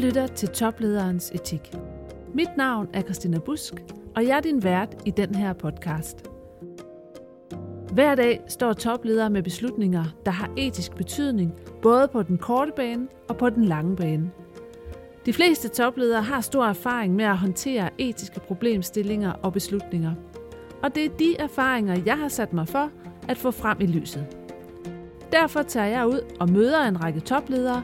lytter til Toplederens Etik. Mit navn er Christina Busk, og jeg er din vært i den her podcast. Hver dag står topledere med beslutninger, der har etisk betydning, både på den korte bane og på den lange bane. De fleste topledere har stor erfaring med at håndtere etiske problemstillinger og beslutninger. Og det er de erfaringer, jeg har sat mig for at få frem i lyset. Derfor tager jeg ud og møder en række topledere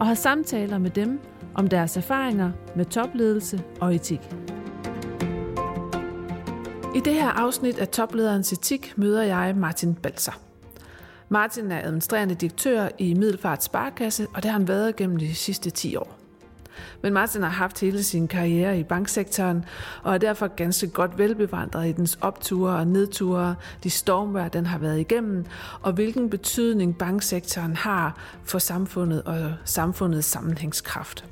og har samtaler med dem om deres erfaringer med topledelse og etik. I det her afsnit af Toplederens Etik møder jeg Martin Balser. Martin er administrerende direktør i Middelfart Sparkasse, og det har han været gennem de sidste 10 år. Men Martin har haft hele sin karriere i banksektoren, og er derfor ganske godt velbevandret i dens opture og nedture, de stormvær, den har været igennem, og hvilken betydning banksektoren har for samfundet og samfundets sammenhængskraft.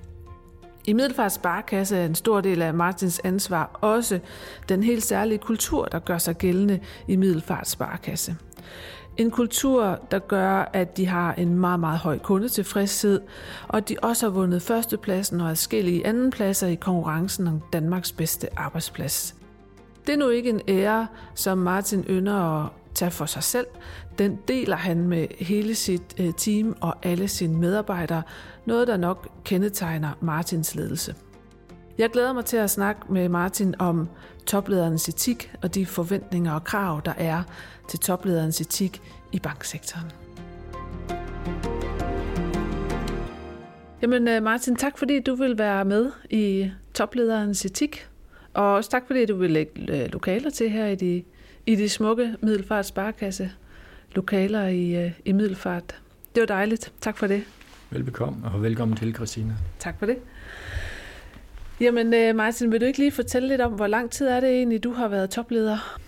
I Middelfart Sparkasse er en stor del af Martins ansvar også den helt særlige kultur, der gør sig gældende i Middelfart Sparkasse. En kultur, der gør, at de har en meget, meget høj kundetilfredshed, og at de også har vundet førstepladsen og adskillige andenpladser i konkurrencen om Danmarks bedste arbejdsplads. Det er nu ikke en ære, som Martin ynder at tage for sig selv. Den deler han med hele sit øh, team og alle sine medarbejdere, noget der nok kendetegner Martins ledelse. Jeg glæder mig til at snakke med Martin om toplederens etik og de forventninger og krav, der er til toplederens etik i banksektoren. Jamen øh, Martin, tak fordi du vil være med i toplederens etik, og også tak fordi du vil lægge øh, lokaler til her i de, i de smukke Middelfart Sparkasse lokaler i, øh, i Middelfart. Det var dejligt. Tak for det. Velbekomme, og velkommen til, Christina. Tak for det. Jamen Martin, vil du ikke lige fortælle lidt om, hvor lang tid er det egentlig, du har været topleder?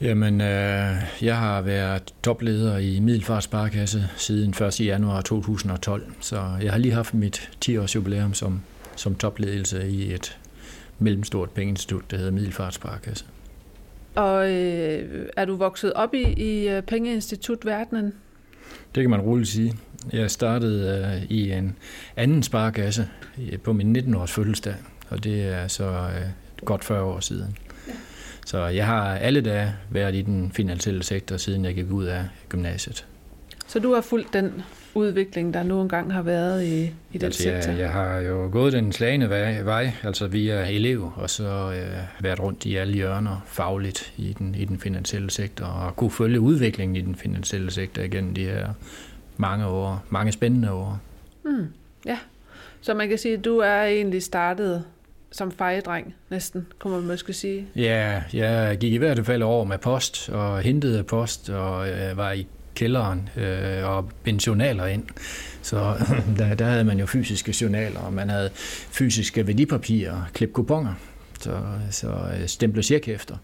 Jamen, øh, jeg har været topleder i Middelfart Sparkasse siden 1. januar 2012, så jeg har lige haft mit 10-års jubilæum som, som topledelse i et mellemstort pengeinstitut, der hedder Middelfart Sparkasse. Og øh, er du vokset op i, i øh, pengeinstitutverdenen? Det kan man roligt sige. Jeg startede øh, i en anden sparkasse på min 19-års fødselsdag, og det er så øh, godt 40 år siden. Så jeg har alle dage været i den finansielle sektor, siden jeg gik ud af gymnasiet. Så du har fulgt den udvikling, der nu engang har været i, i den altså, sektor? Jeg, jeg har jo gået den slagende vej, vej altså via elev, og så øh, været rundt i alle hjørner fagligt i den, i den finansielle sektor, og kunne følge udviklingen i den finansielle sektor igen de her mange år, mange spændende år. Mm, ja, så man kan sige, at du er egentlig startet som fejedreng næsten, kunne man måske sige. Ja, jeg gik i hvert fald over med post og hentede post og øh, var i kælderen øh, og binde journaler ind. Så der, der havde man jo fysiske journaler, og man havde fysiske værdipapirer, klipkuponer, så, så øh, stemple efter.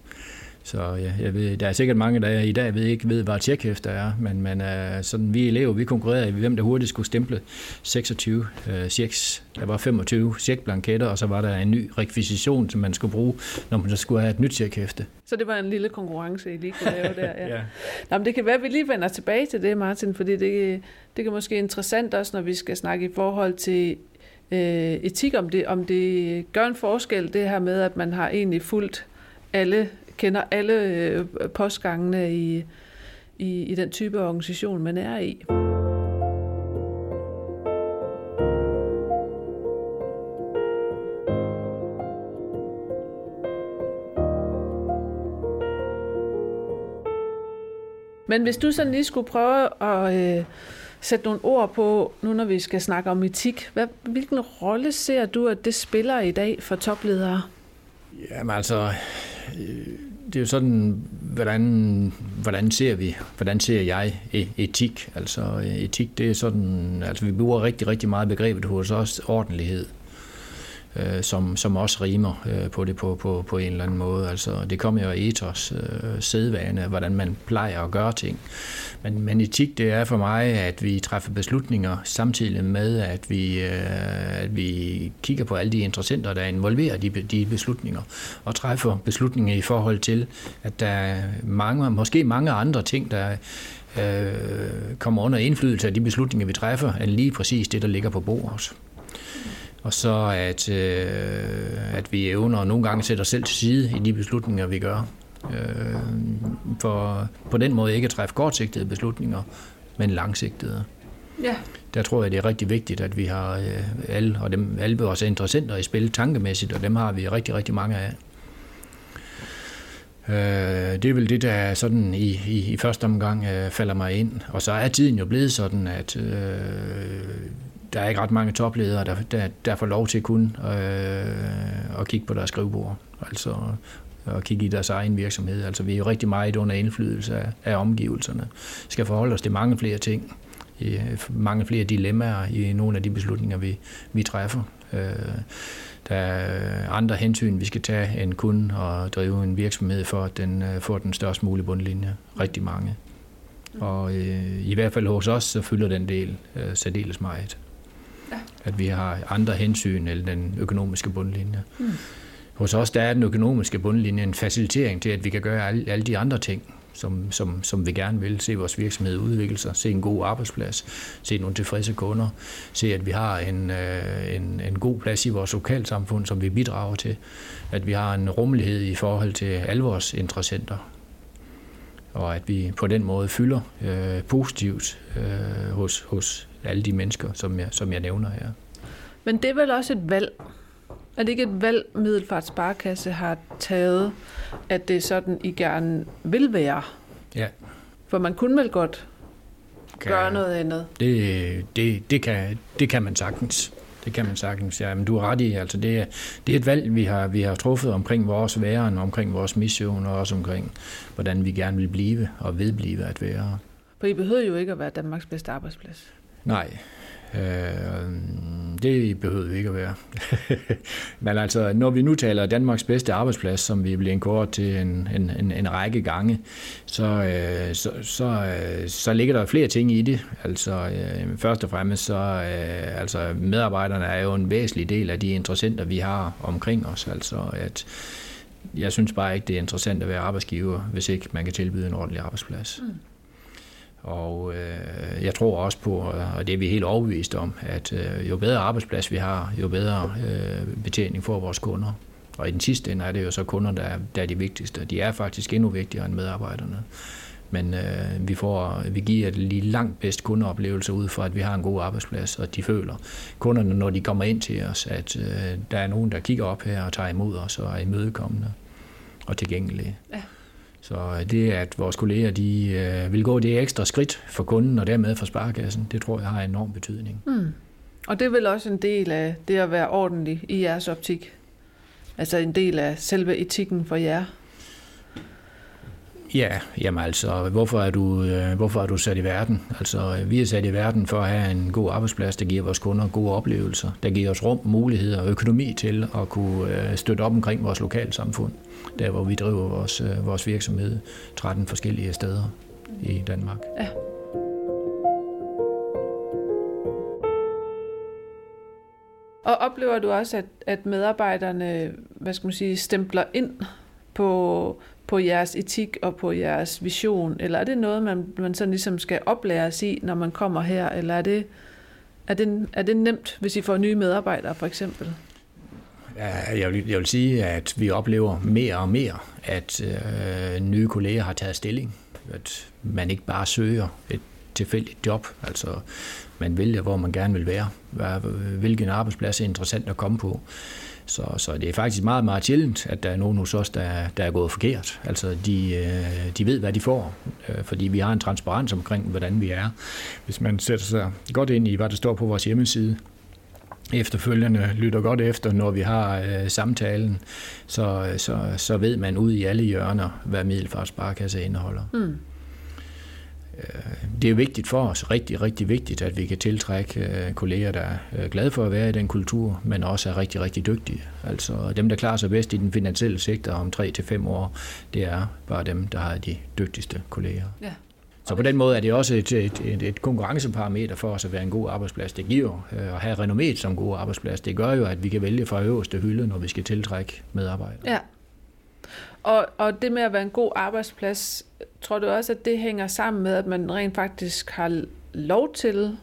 Så ja, jeg ved, der er sikkert mange, der i dag ved ikke ved, hvad tjekhæfter er, men, men uh, sådan, vi elever, vi konkurrerede i, hvem der hurtigt skulle stemple 26 uh, checks. Der var 25 checkblanketter, og så var der en ny rekvisition, som man skulle bruge, når man skulle have et nyt tjekhæfte. Så det var en lille konkurrence, I lige kunne lave der, ja. ja. Nå, men det kan være, at vi lige vender tilbage til det, Martin, fordi det, det kan måske interessant også, når vi skal snakke i forhold til øh, etik, om det, om det gør en forskel, det her med, at man har egentlig fulgt alle kender alle øh, postgangene i, i, i den type organisation, man er i. Men hvis du sådan lige skulle prøve at øh, sætte nogle ord på, nu når vi skal snakke om etik, hvad, hvilken rolle ser du, at det spiller i dag for topledere? Jamen altså, øh, det er jo sådan, hvordan, hvordan ser vi, hvordan ser jeg e-, etik? Altså øh, etik, det er sådan, altså vi bruger rigtig, rigtig meget begrebet hos os, ordentlighed øh, som, som også rimer øh, på det på, på, på en eller anden måde. Altså, det kommer jo af ethos, øh, sædvane, hvordan man plejer at gøre ting. Men, men etik, det er for mig, at vi træffer beslutninger samtidig med, at vi, øh, at vi kigger på alle de interessenter, der er involveret i de, de beslutninger, og træffer beslutninger i forhold til, at der er mange, måske mange andre ting, der øh, kommer under indflydelse af de beslutninger, vi træffer, end lige præcis det, der ligger på bordet. Og så at, øh, at vi evner nogle gange sætter os selv til side i de beslutninger, vi gør. Øh, for på den måde ikke at træffe kortsigtede beslutninger, men langsigtede. Ja. Der tror jeg, det er rigtig vigtigt, at vi har øh, alle, og dem, alle vores interessenter i spil tankemæssigt, og dem har vi rigtig, rigtig mange af. Øh, det er vel det, der sådan i, i, i første omgang øh, falder mig ind. Og så er tiden jo blevet sådan, at øh, der er ikke ret mange topledere, der, der, der får lov til kun øh, at kigge på deres skrivebord. Altså at kigge i deres egen virksomhed. Altså vi er jo rigtig meget under indflydelse af, af omgivelserne. Vi skal forholde os til mange flere ting, i, mange flere dilemmaer i nogle af de beslutninger, vi, vi træffer. Øh, der er andre hensyn, vi skal tage end kun at drive en virksomhed for, at den øh, får den størst mulige bundlinje. Rigtig mange. Og øh, i hvert fald hos os, så fylder den del øh, særdeles meget. Ja. At vi har andre hensyn end den økonomiske bundlinje. Mm. Hos os der er den økonomiske bundlinje en facilitering til, at vi kan gøre alle, alle de andre ting som, som, som vi gerne vil. Se vores virksomhed udvikle sig, se en god arbejdsplads, se nogle tilfredse kunder, se at vi har en, øh, en, en god plads i vores lokalsamfund, som vi bidrager til, at vi har en rummelighed i forhold til alle vores interessenter, og at vi på den måde fylder øh, positivt øh, hos, hos alle de mennesker, som jeg, som jeg nævner her. Men det er vel også et valg, er det ikke et valg, Middelfart Sparkasse har taget, at det er sådan, I gerne vil være? Ja. For man kunne vel godt kan, gøre noget andet? Det, det, det, kan, det kan man sagtens. Det kan man sagtens, ja. Men du har ret i, altså det, er, det er et valg, vi har, vi har truffet omkring vores væren, omkring vores mission, og også omkring, hvordan vi gerne vil blive og vedblive at være. For I behøver jo ikke at være Danmarks bedste arbejdsplads. Nej, Øh, det behøver vi ikke at være. Men altså, når vi nu taler Danmarks bedste arbejdsplads, som vi bliver kort til en, en, en, en række gange, så, øh, så, så, øh, så ligger der flere ting i det. Altså, først og fremmest, så altså, medarbejderne er jo en væsentlig del af de interessenter, vi har omkring os. Altså, at jeg synes bare ikke, det er interessant at være arbejdsgiver, hvis ikke man kan tilbyde en ordentlig arbejdsplads. Mm. Og øh, jeg tror også på, øh, og det er vi helt overbevist om, at øh, jo bedre arbejdsplads vi har, jo bedre øh, betjening får vores kunder. Og i den sidste ende er det jo så kunder, der er, der er de vigtigste. De er faktisk endnu vigtigere end medarbejderne. Men øh, vi, får, vi giver de langt bedst kundeoplevelser ud fra, at vi har en god arbejdsplads, og de føler, kunderne, når de kommer ind til os, at øh, der er nogen, der kigger op her og tager imod os og er imødekommende og tilgængelige. Ja. Så øh, det, at vores kolleger de, øh, vil gå det ekstra skridt for kunden og dermed for sparekassen, det tror jeg har enorm betydning. Mm. Og det er vel også en del af det at være ordentlig i jeres optik? Altså en del af selve etikken for jer? Ja, jamen altså, hvorfor er, du, øh, hvorfor er du sat i verden? Altså, øh, vi er sat i verden for at have en god arbejdsplads, der giver vores kunder gode oplevelser, der giver os rum, muligheder og økonomi til at kunne øh, støtte op omkring vores lokalsamfund, der hvor vi driver vores, vores virksomhed 13 forskellige steder i Danmark. Ja. Og oplever du også, at, at medarbejderne, hvad skal man sige, stempler ind på på jeres etik og på jeres vision? Eller er det noget, man, man sådan ligesom skal oplæres i, når man kommer her? Eller er det, er det, er det nemt, hvis I får nye medarbejdere for eksempel? Ja, jeg, vil, jeg vil sige, at vi oplever mere og mere, at øh, nye kolleger har taget stilling. At man ikke bare søger et tilfældigt job. Altså, man vælger, hvor man gerne vil være. Hvilken arbejdsplads er interessant at komme på. Så, så det er faktisk meget, meget sjældent, at der er nogen hos os, der, der er gået forkert. Altså, de, øh, de ved, hvad de får, øh, fordi vi har en transparens omkring, hvordan vi er. Hvis man sætter sig godt ind i, hvad der står på vores hjemmeside, efterfølgende lytter godt efter, når vi har øh, samtalen, så, så, så ved man ud i alle hjørner, hvad Middelfartsparkasse indeholder. Mm. Øh, det er vigtigt for os, rigtig, rigtig vigtigt, at vi kan tiltrække øh, kolleger, der er glade for at være i den kultur, men også er rigtig, rigtig dygtige. Altså dem, der klarer sig bedst i den finansielle sektor om 3 til fem år, det er bare dem, der har de dygtigste kolleger. Ja. Så på den måde er det også et, et, et, et konkurrenceparameter for os at være en god arbejdsplads. Det giver øh, at have renommet som god arbejdsplads. Det gør jo, at vi kan vælge fra øverste hylde, når vi skal tiltrække medarbejdere. Ja. Og, og det med at være en god arbejdsplads, tror du også, at det hænger sammen med, at man rent faktisk har lov til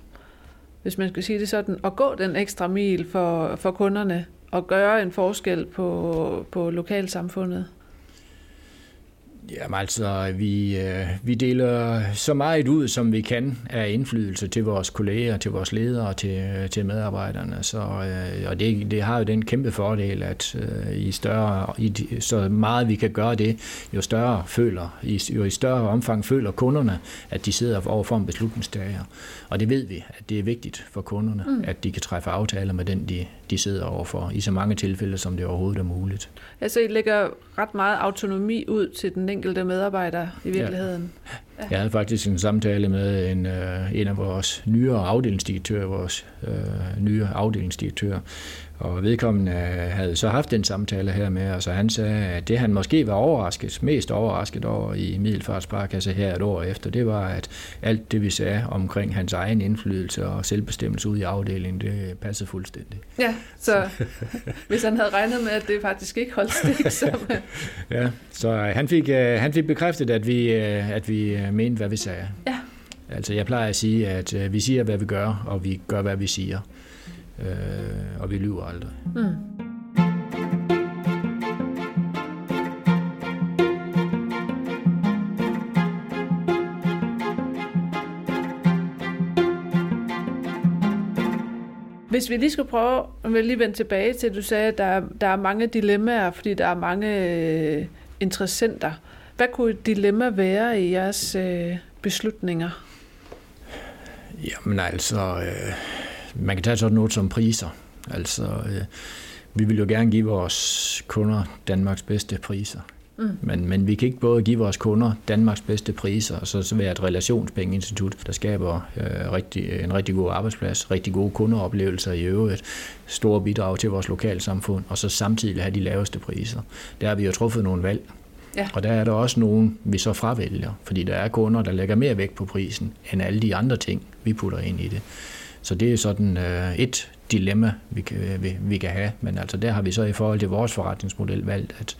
hvis man skal sige det sådan, at gå den ekstra mil for, for kunderne og gøre en forskel på, på lokalsamfundet? Jamen altså, vi, øh, vi deler så meget ud, som vi kan af indflydelse til vores kolleger, til vores ledere og til, til medarbejderne. Så, øh, og det, det har jo den kæmpe fordel, at øh, i større, i, så meget vi kan gøre det, jo større føler, jo i større omfang føler kunderne, at de sidder overfor en beslutningstager. Og det ved vi, at det er vigtigt for kunderne, mm. at de kan træffe aftaler med den, de, de sidder overfor, i så mange tilfælde, som det overhovedet er muligt. Altså, I lægger ret meget autonomi ud til den enkelte medarbejder i virkeligheden. Ja. Jeg havde faktisk en samtale med en, øh, en af vores nyere afdelingsdirektører, vores øh, nye afdelingsdirektør, og vedkommende havde så haft den samtale her med os, og han sagde, at det han måske var overrasket, mest overrasket over i Middelfartsparkasse her et år efter, det var, at alt det vi sagde omkring hans egen indflydelse og selvbestemmelse ud i afdelingen, det passede fuldstændig. Ja, så hvis han havde regnet med, at det faktisk ikke holdt stik, så... ja, så han fik, øh, han fik bekræftet, at vi, øh, at vi øh, mente, hvad vi sagde. Ja. Altså jeg plejer at sige, at vi siger, hvad vi gør, og vi gør, hvad vi siger øh, og vi lyver aldrig. Mm. Hvis vi lige skal prøve, at lige vende tilbage til, at du sagde, at der, der er mange dilemmaer, fordi der er mange øh, interessenter. Hvad kunne et dilemma være i jeres øh, beslutninger? Jamen altså, øh, man kan tage sådan noget som priser. Altså, øh, vi vil jo gerne give vores kunder Danmarks bedste priser. Mm. Men, men vi kan ikke både give vores kunder Danmarks bedste priser, og så, så være et relationspengeinstitut, der skaber øh, rigtig, en rigtig god arbejdsplads, rigtig gode kundeoplevelser i øvrigt, store bidrag til vores lokalsamfund, og så samtidig have de laveste priser. Der har vi jo truffet nogle valg, Ja. Og der er der også nogen, vi så fravælger, fordi der er kunder, der lægger mere vægt på prisen, end alle de andre ting, vi putter ind i det. Så det er sådan øh, et dilemma, vi kan, vi, vi kan have. Men altså der har vi så i forhold til vores forretningsmodel valgt, at,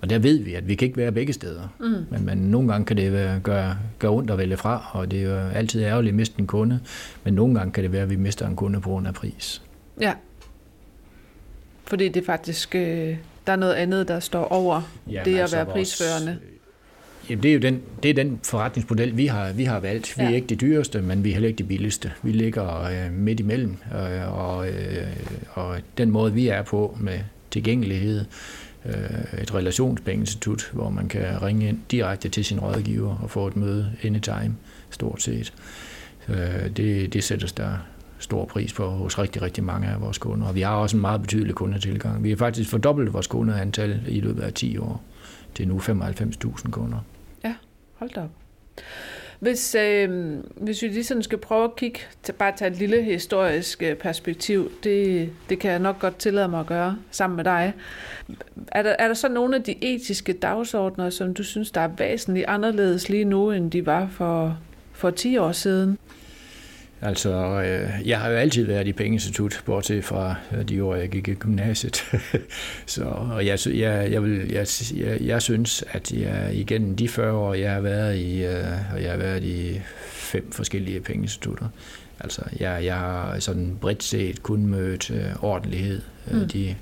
og der ved vi, at vi kan ikke være begge steder. Mm. Men, men nogle gange kan det være, gøre, gøre ondt at vælge fra, og det er jo altid ærgerligt at miste en kunde. Men nogle gange kan det være, at vi mister en kunde på grund af pris. Ja. Fordi det faktisk, øh, der er noget andet, der står over ja, det at altså være prisførende. Jamen, det er jo den, det er den forretningsmodel, vi har, vi har valgt. Vi ja. er ikke de dyreste, men vi er heller ikke de billigste. Vi ligger øh, midt imellem, øh, og, øh, og den måde, vi er på med tilgængelighed, øh, et relationspengeinstitut, hvor man kan ringe ind direkte til sin rådgiver og få et møde anytime, stort set. Øh, det, det sætter der stor pris på hos rigtig, rigtig mange af vores kunder. Og vi har også en meget betydelig kundetilgang. Vi har faktisk fordoblet vores kundeantal i løbet af 10 år til nu 95.000 kunder. Ja, hold da op. Hvis, øh, hvis vi lige sådan skal prøve at kigge, til, bare tage et lille historisk øh, perspektiv, det, det kan jeg nok godt tillade mig at gøre sammen med dig. Er der, er der så nogle af de etiske dagsordner, som du synes, der er væsentligt anderledes lige nu, end de var for, for 10 år siden? Altså, øh, jeg har jo altid været i pengeinstitut, bortset fra øh, de år, jeg gik i gymnasiet. så, og jeg, jeg, jeg, vil, jeg, jeg, jeg synes, at jeg igennem de 40 år, jeg har været i, øh, og jeg har været i fem forskellige pengeinstitutter, altså, jeg, jeg har sådan bredt set kun mødt øh, ordentlighed øh, mm. de,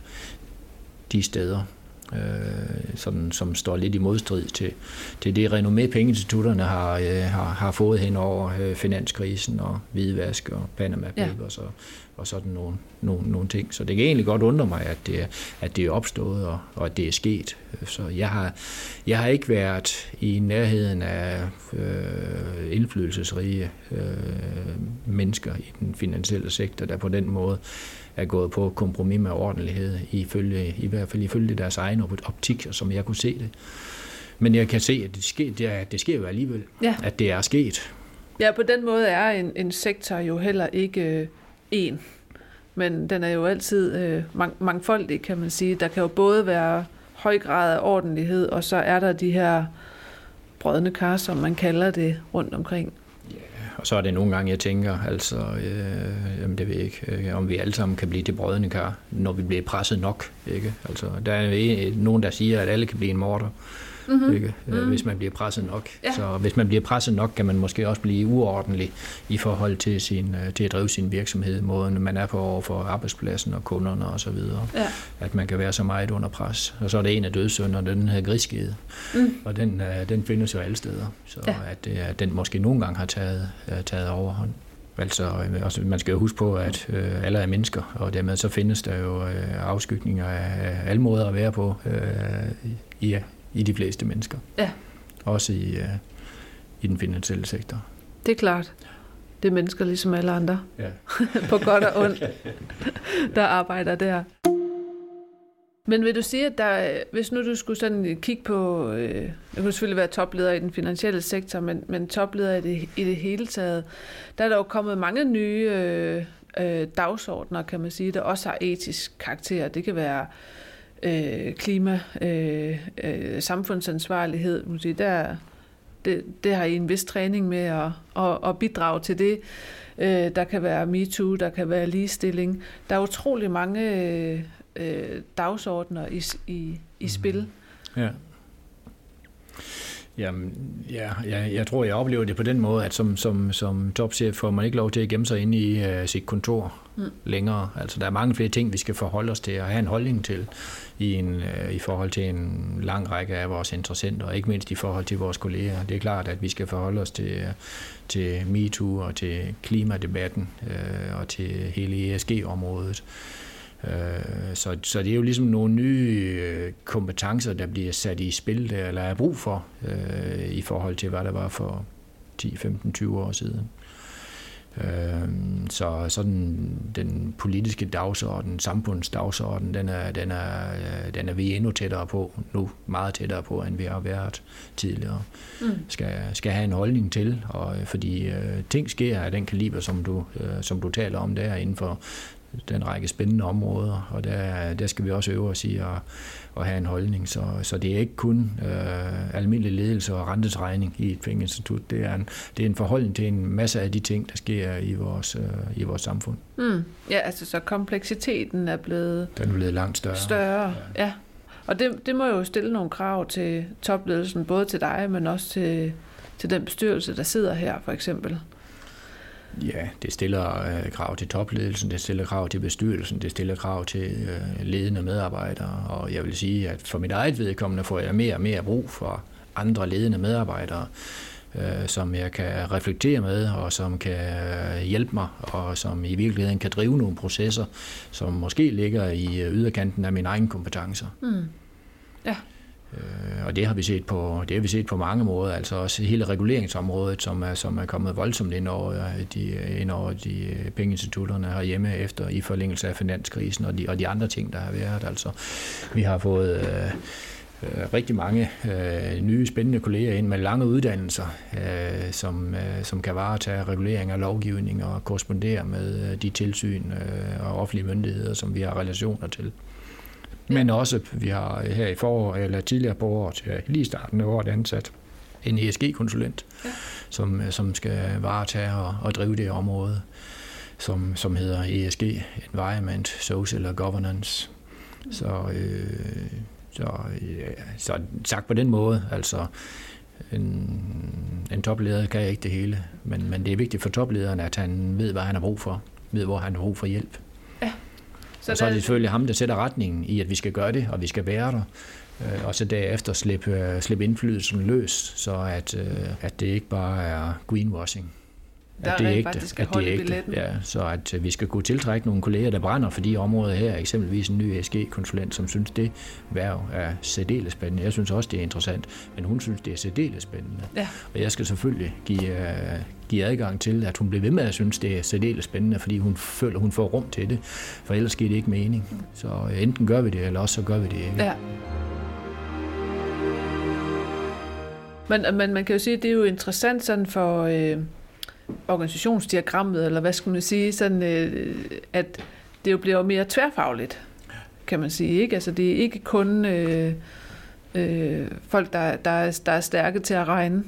de steder øh, sådan, som står lidt i modstrid til, til det renommé, pengeinstitutterne har, øh, har, har fået hen over øh, finanskrisen og hvidvask og Panama Papers ja. og, og sådan nogle, nogle, nogle ting. Så det kan egentlig godt undre mig, at det, at det er opstået og, og at det er sket. Så jeg har, jeg har ikke været i nærheden af øh, indflydelsesrige øh, mennesker i den finansielle sektor, der på den måde er gået på kompromis med ordentlighed, ifølge, i hvert fald ifølge deres egen optik, som jeg kunne se det. Men jeg kan se, at det sker, det, er, det sker jo alligevel, ja. at det er sket. Ja, på den måde er en, en sektor jo heller ikke øh, en, men den er jo altid øh, mang, mangfoldig, kan man sige. Der kan jo både være høj grad af ordentlighed, og så er der de her brødne kar, som man kalder det rundt omkring. Og så er det nogle gange, jeg tænker, altså, øh, jamen det ved jeg ikke, øh, om vi alle sammen kan blive det brødende kar, når vi bliver presset nok. Ikke? Altså, der er nogen, der siger, at alle kan blive en morder mm-hmm. ikke? Mm-hmm. hvis man bliver presset nok. Ja. Så hvis man bliver presset nok, kan man måske også blive uordentlig i forhold til, sin, øh, til at drive sin virksomhed, måden man er på over for arbejdspladsen og kunderne osv. Ja. At man kan være så meget under pres. Og så er det en af dødssynderne, den her griskede. Mm. Og den, øh, den findes jo alle steder. Så ja. at, at den måske nogle gange har taget, taget overhånd. Altså, altså, man skal jo huske på, at øh, alle er mennesker, og dermed så findes der jo øh, afskygninger af alle måder at være på øh, i, i de fleste mennesker. Ja. Også i, øh, i den finansielle sektor. Det er klart. Det er mennesker ligesom alle andre. Ja. på godt og ondt, der arbejder der. Men vil du sige, at der, hvis nu du skulle sådan kigge på, øh, det kunne selvfølgelig være topleder i den finansielle sektor, men, men topleder i det, i det hele taget, der er der jo kommet mange nye øh, øh, dagsordner, kan man sige, der også har etisk karakter. Det kan være øh, klima, øh, øh, samfundsansvarlighed. Sige, der, det, det har I en vis træning med at, at, at bidrage til det. Øh, der kan være MeToo, der kan være ligestilling. Der er utrolig mange øh, øh, dagsordner i, i, i spil. Ja. Jamen, ja, jeg, jeg tror, jeg oplever det på den måde, at som, som, som topchef får man ikke lov til at gemme sig inde i uh, sit kontor mm. længere. Altså, der er mange flere ting, vi skal forholde os til og have en holdning til i, en, uh, i forhold til en lang række af vores interessenter, og ikke mindst i forhold til vores kolleger. Det er klart, at vi skal forholde os til, til MeToo og til klimadebatten uh, og til hele ESG-området. Øh, så, så det er jo ligesom nogle nye øh, kompetencer, der bliver sat i spil, eller er brug for, øh, i forhold til, hvad der var for 10, 15, 20 år siden. Øh, så sådan den politiske dagsorden, samfundsdagsorden, den er, den, er, den er vi endnu tættere på nu, meget tættere på, end vi har været tidligere. Mm. Skal, skal have en holdning til, og fordi øh, ting sker af den kaliber, som du, øh, som du taler om der inden for den række spændende områder, og der, der skal vi også øve os i at, at have en holdning. Så, så det er ikke kun øh, almindelig ledelse og rentesregning i et pengeinstitut. Det er, en, det er en forholdning til en masse af de ting, der sker i vores, øh, i vores samfund. Mm. Ja, altså så kompleksiteten er blevet... Den er blevet langt større. Større, ja. ja. Og det, det må jo stille nogle krav til topledelsen, både til dig, men også til, til den bestyrelse, der sidder her, for eksempel. Ja, det stiller øh, krav til topledelsen, det stiller krav til bestyrelsen, det stiller krav til øh, ledende medarbejdere, og jeg vil sige, at for mit eget vedkommende får jeg mere og mere brug for andre ledende medarbejdere, øh, som jeg kan reflektere med, og som kan øh, hjælpe mig, og som i virkeligheden kan drive nogle processer, som måske ligger i øh, yderkanten af mine egne kompetencer. Mm. Og det har vi set på det har vi set på mange måder, altså også hele reguleringsområdet, som er, som er kommet voldsomt ind over øh, de, ind over de øh, pengeinstitutterne herhjemme efter i forlængelse af finanskrisen og de, og de andre ting, der har været. Altså, vi har fået øh, øh rigtig mange øh, nye spændende kolleger ind med lange uddannelser, øh, som, øh, som kan varetage regulering og lovgivning og korrespondere med de tilsyn øh, og offentlige myndigheder, som vi har relationer til. Men også, vi har her i forår, eller tidligere på året, lige i starten af året ansat en ESG-konsulent, ja. som, som skal varetage og, og drive det område, som, som hedder ESG, Environment, Social og Governance. Så, øh, så, ja, så sagt på den måde, altså en, en topleder kan ikke det hele, men, men det er vigtigt for toplederen, at han ved, hvad han har brug for, ved, hvor han har brug for hjælp. Så og så er det selvfølgelig ham, der sætter retningen i, at vi skal gøre det, og vi skal være der. Øh, og så derefter slippe, øh, slippe indflydelsen løs, så at, øh, at det ikke bare er greenwashing. Der at det er ægte, faktisk at det er ægte. Ja, så at vi skal kunne tiltrække nogle kolleger, der brænder for de områder her, eksempelvis en ny SG-konsulent, som synes, det værv er særdeles spændende. Jeg synes også, det er interessant, men hun synes, det er særdeles spændende. Ja. Og jeg skal selvfølgelig give, give adgang til, at hun bliver ved med at synes, det er særdeles spændende, fordi hun føler, hun får rum til det, for ellers giver det ikke mening. Så enten gør vi det, eller også så gør vi det ikke. Ja. Men, men man kan jo sige, at det er jo interessant sådan for øh, organisationsdiagrammet, eller hvad skal man sige, sådan, øh, at det jo bliver mere tværfagligt, kan man sige. Ikke? Altså, det er ikke kun øh, øh, folk, der, der, er, der er stærke til at regne,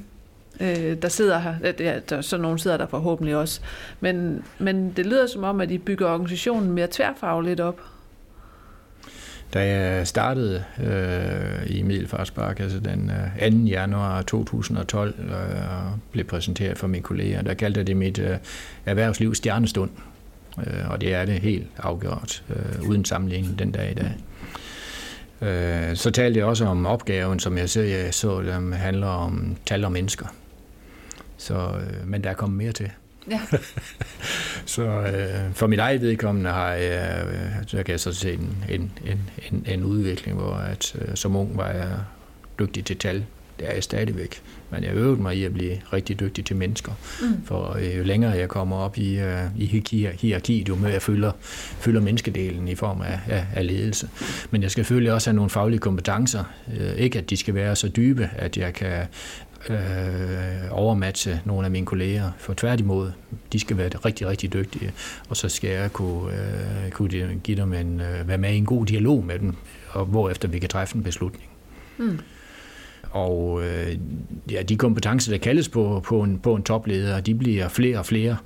øh, der sidder her. Ja, der, så nogen sidder der forhåbentlig også. Men, men det lyder som om, at I bygger organisationen mere tværfagligt op. Da jeg startede øh, i Middelfartspark, altså den øh, 2. januar 2012, øh, blev præsenteret for mine kolleger, der kaldte jeg det mit øh, erhvervsliv stjernestund. Øh, og det er det helt afgjort, øh, uden sammenligning den dag i dag. Øh, så talte jeg også om opgaven, som jeg så, jeg så dem handler om tal og mennesker. Så, øh, men der er kommet mere til. Ja. så øh, for mit eget vedkommende har jeg, øh, så kan jeg så se en, en, en, en udvikling, hvor at, øh, som ung var jeg dygtig til tal. Det er jeg stadigvæk. Men jeg øvede mig i at blive rigtig dygtig til mennesker. Mm. For øh, jo længere jeg kommer op i, øh, i hierarkiet, jo mere jeg følger, følger menneskedelen i form af, af, af ledelse. Men jeg skal selvfølgelig også have nogle faglige kompetencer. Øh, ikke at de skal være så dybe, at jeg kan øh, overmatche nogle af mine kolleger. For tværtimod, de skal være rigtig, rigtig dygtige, og så skal jeg kunne, øh, kunne give dem en, øh, være med i en god dialog med dem, og hvorefter vi kan træffe en beslutning. Mm. Og øh, ja, de kompetencer, der kaldes på, på, en, på en topleder, de bliver flere og flere.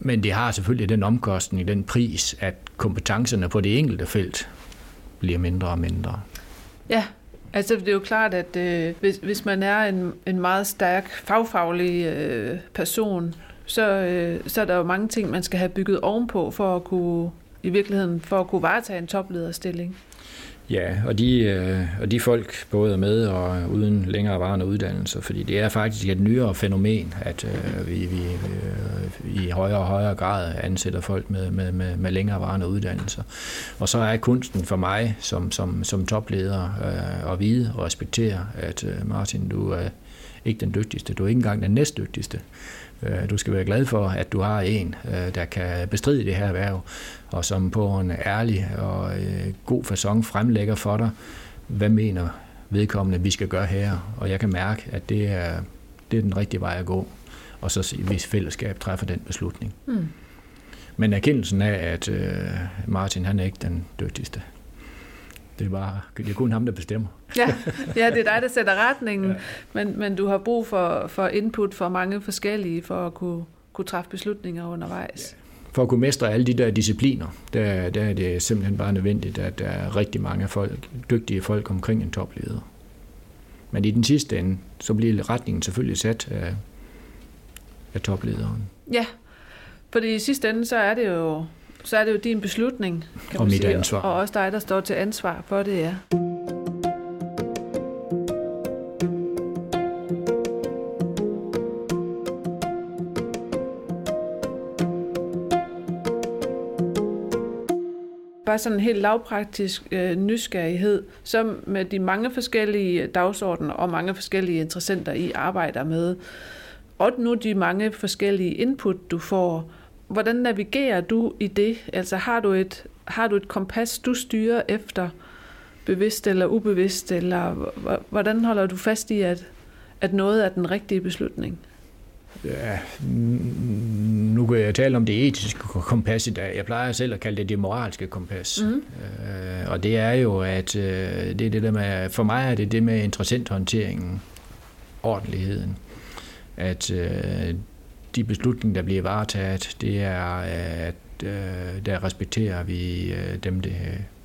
Men det har selvfølgelig den omkostning, den pris, at kompetencerne på det enkelte felt bliver mindre og mindre. Ja, altså det er jo klart, at øh, hvis, hvis man er en, en meget stærk fagfaglig øh, person, så, øh, så er der jo mange ting, man skal have bygget ovenpå for at kunne i virkeligheden for at kunne varetage en toplederstilling. Ja, og de, øh, og de folk både er med og uden længere varende uddannelser, fordi det er faktisk et nyere fænomen, at øh, vi, vi øh, i højere og højere grad ansætter folk med, med, med, med længere varende uddannelser. Og så er kunsten for mig som, som, som topleder øh, at vide og respektere, at øh, Martin, du er ikke den dygtigste, du er ikke engang den næstdygtigste. Øh, du skal være glad for, at du har en, øh, der kan bestride det her erhverv, og som på en ærlig og øh, god façon fremlægger for dig, hvad mener vedkommende, vi skal gøre her. Og jeg kan mærke, at det er, det er den rigtige vej at gå. Og så hvis fællesskab træffer den beslutning. Mm. Men erkendelsen af, at Martin han er ikke den dygtigste. Det er, bare, det er kun ham, der bestemmer. ja, ja, det er dig, der sætter retningen, ja. men, men du har brug for, for input for mange forskellige, for at kunne, kunne træffe beslutninger undervejs. Ja. For at kunne mestre alle de der discipliner, der, der er det simpelthen bare nødvendigt, at der er rigtig mange folk, dygtige folk omkring en topleder. Men i den sidste ende, så bliver retningen selvfølgelig sat af, af toplederen. Ja, for i sidste ende, så er det jo så er det jo din beslutning, kan og man mit sige, ansvar. og også dig, der står til ansvar for det, ja. bare sådan en helt lavpraktisk øh, nysgerrighed, som med de mange forskellige dagsordner og mange forskellige interessenter i arbejder med, og nu de mange forskellige input, du får, hvordan navigerer du i det? Altså har du et, har du et kompas, du styrer efter, bevidst eller ubevidst, eller hvordan holder du fast i, at, at noget er den rigtige beslutning? Ja, nu kan jeg tale om det etiske kompas i dag. Jeg plejer selv at kalde det det moralske kompas. Mm. Øh, og det er jo, at øh, det er det der med, for mig er det det med interessenthåndteringen, ordentligheden. At øh, de beslutninger, der bliver varetaget, det er, at øh, der respekterer vi øh, dem, det,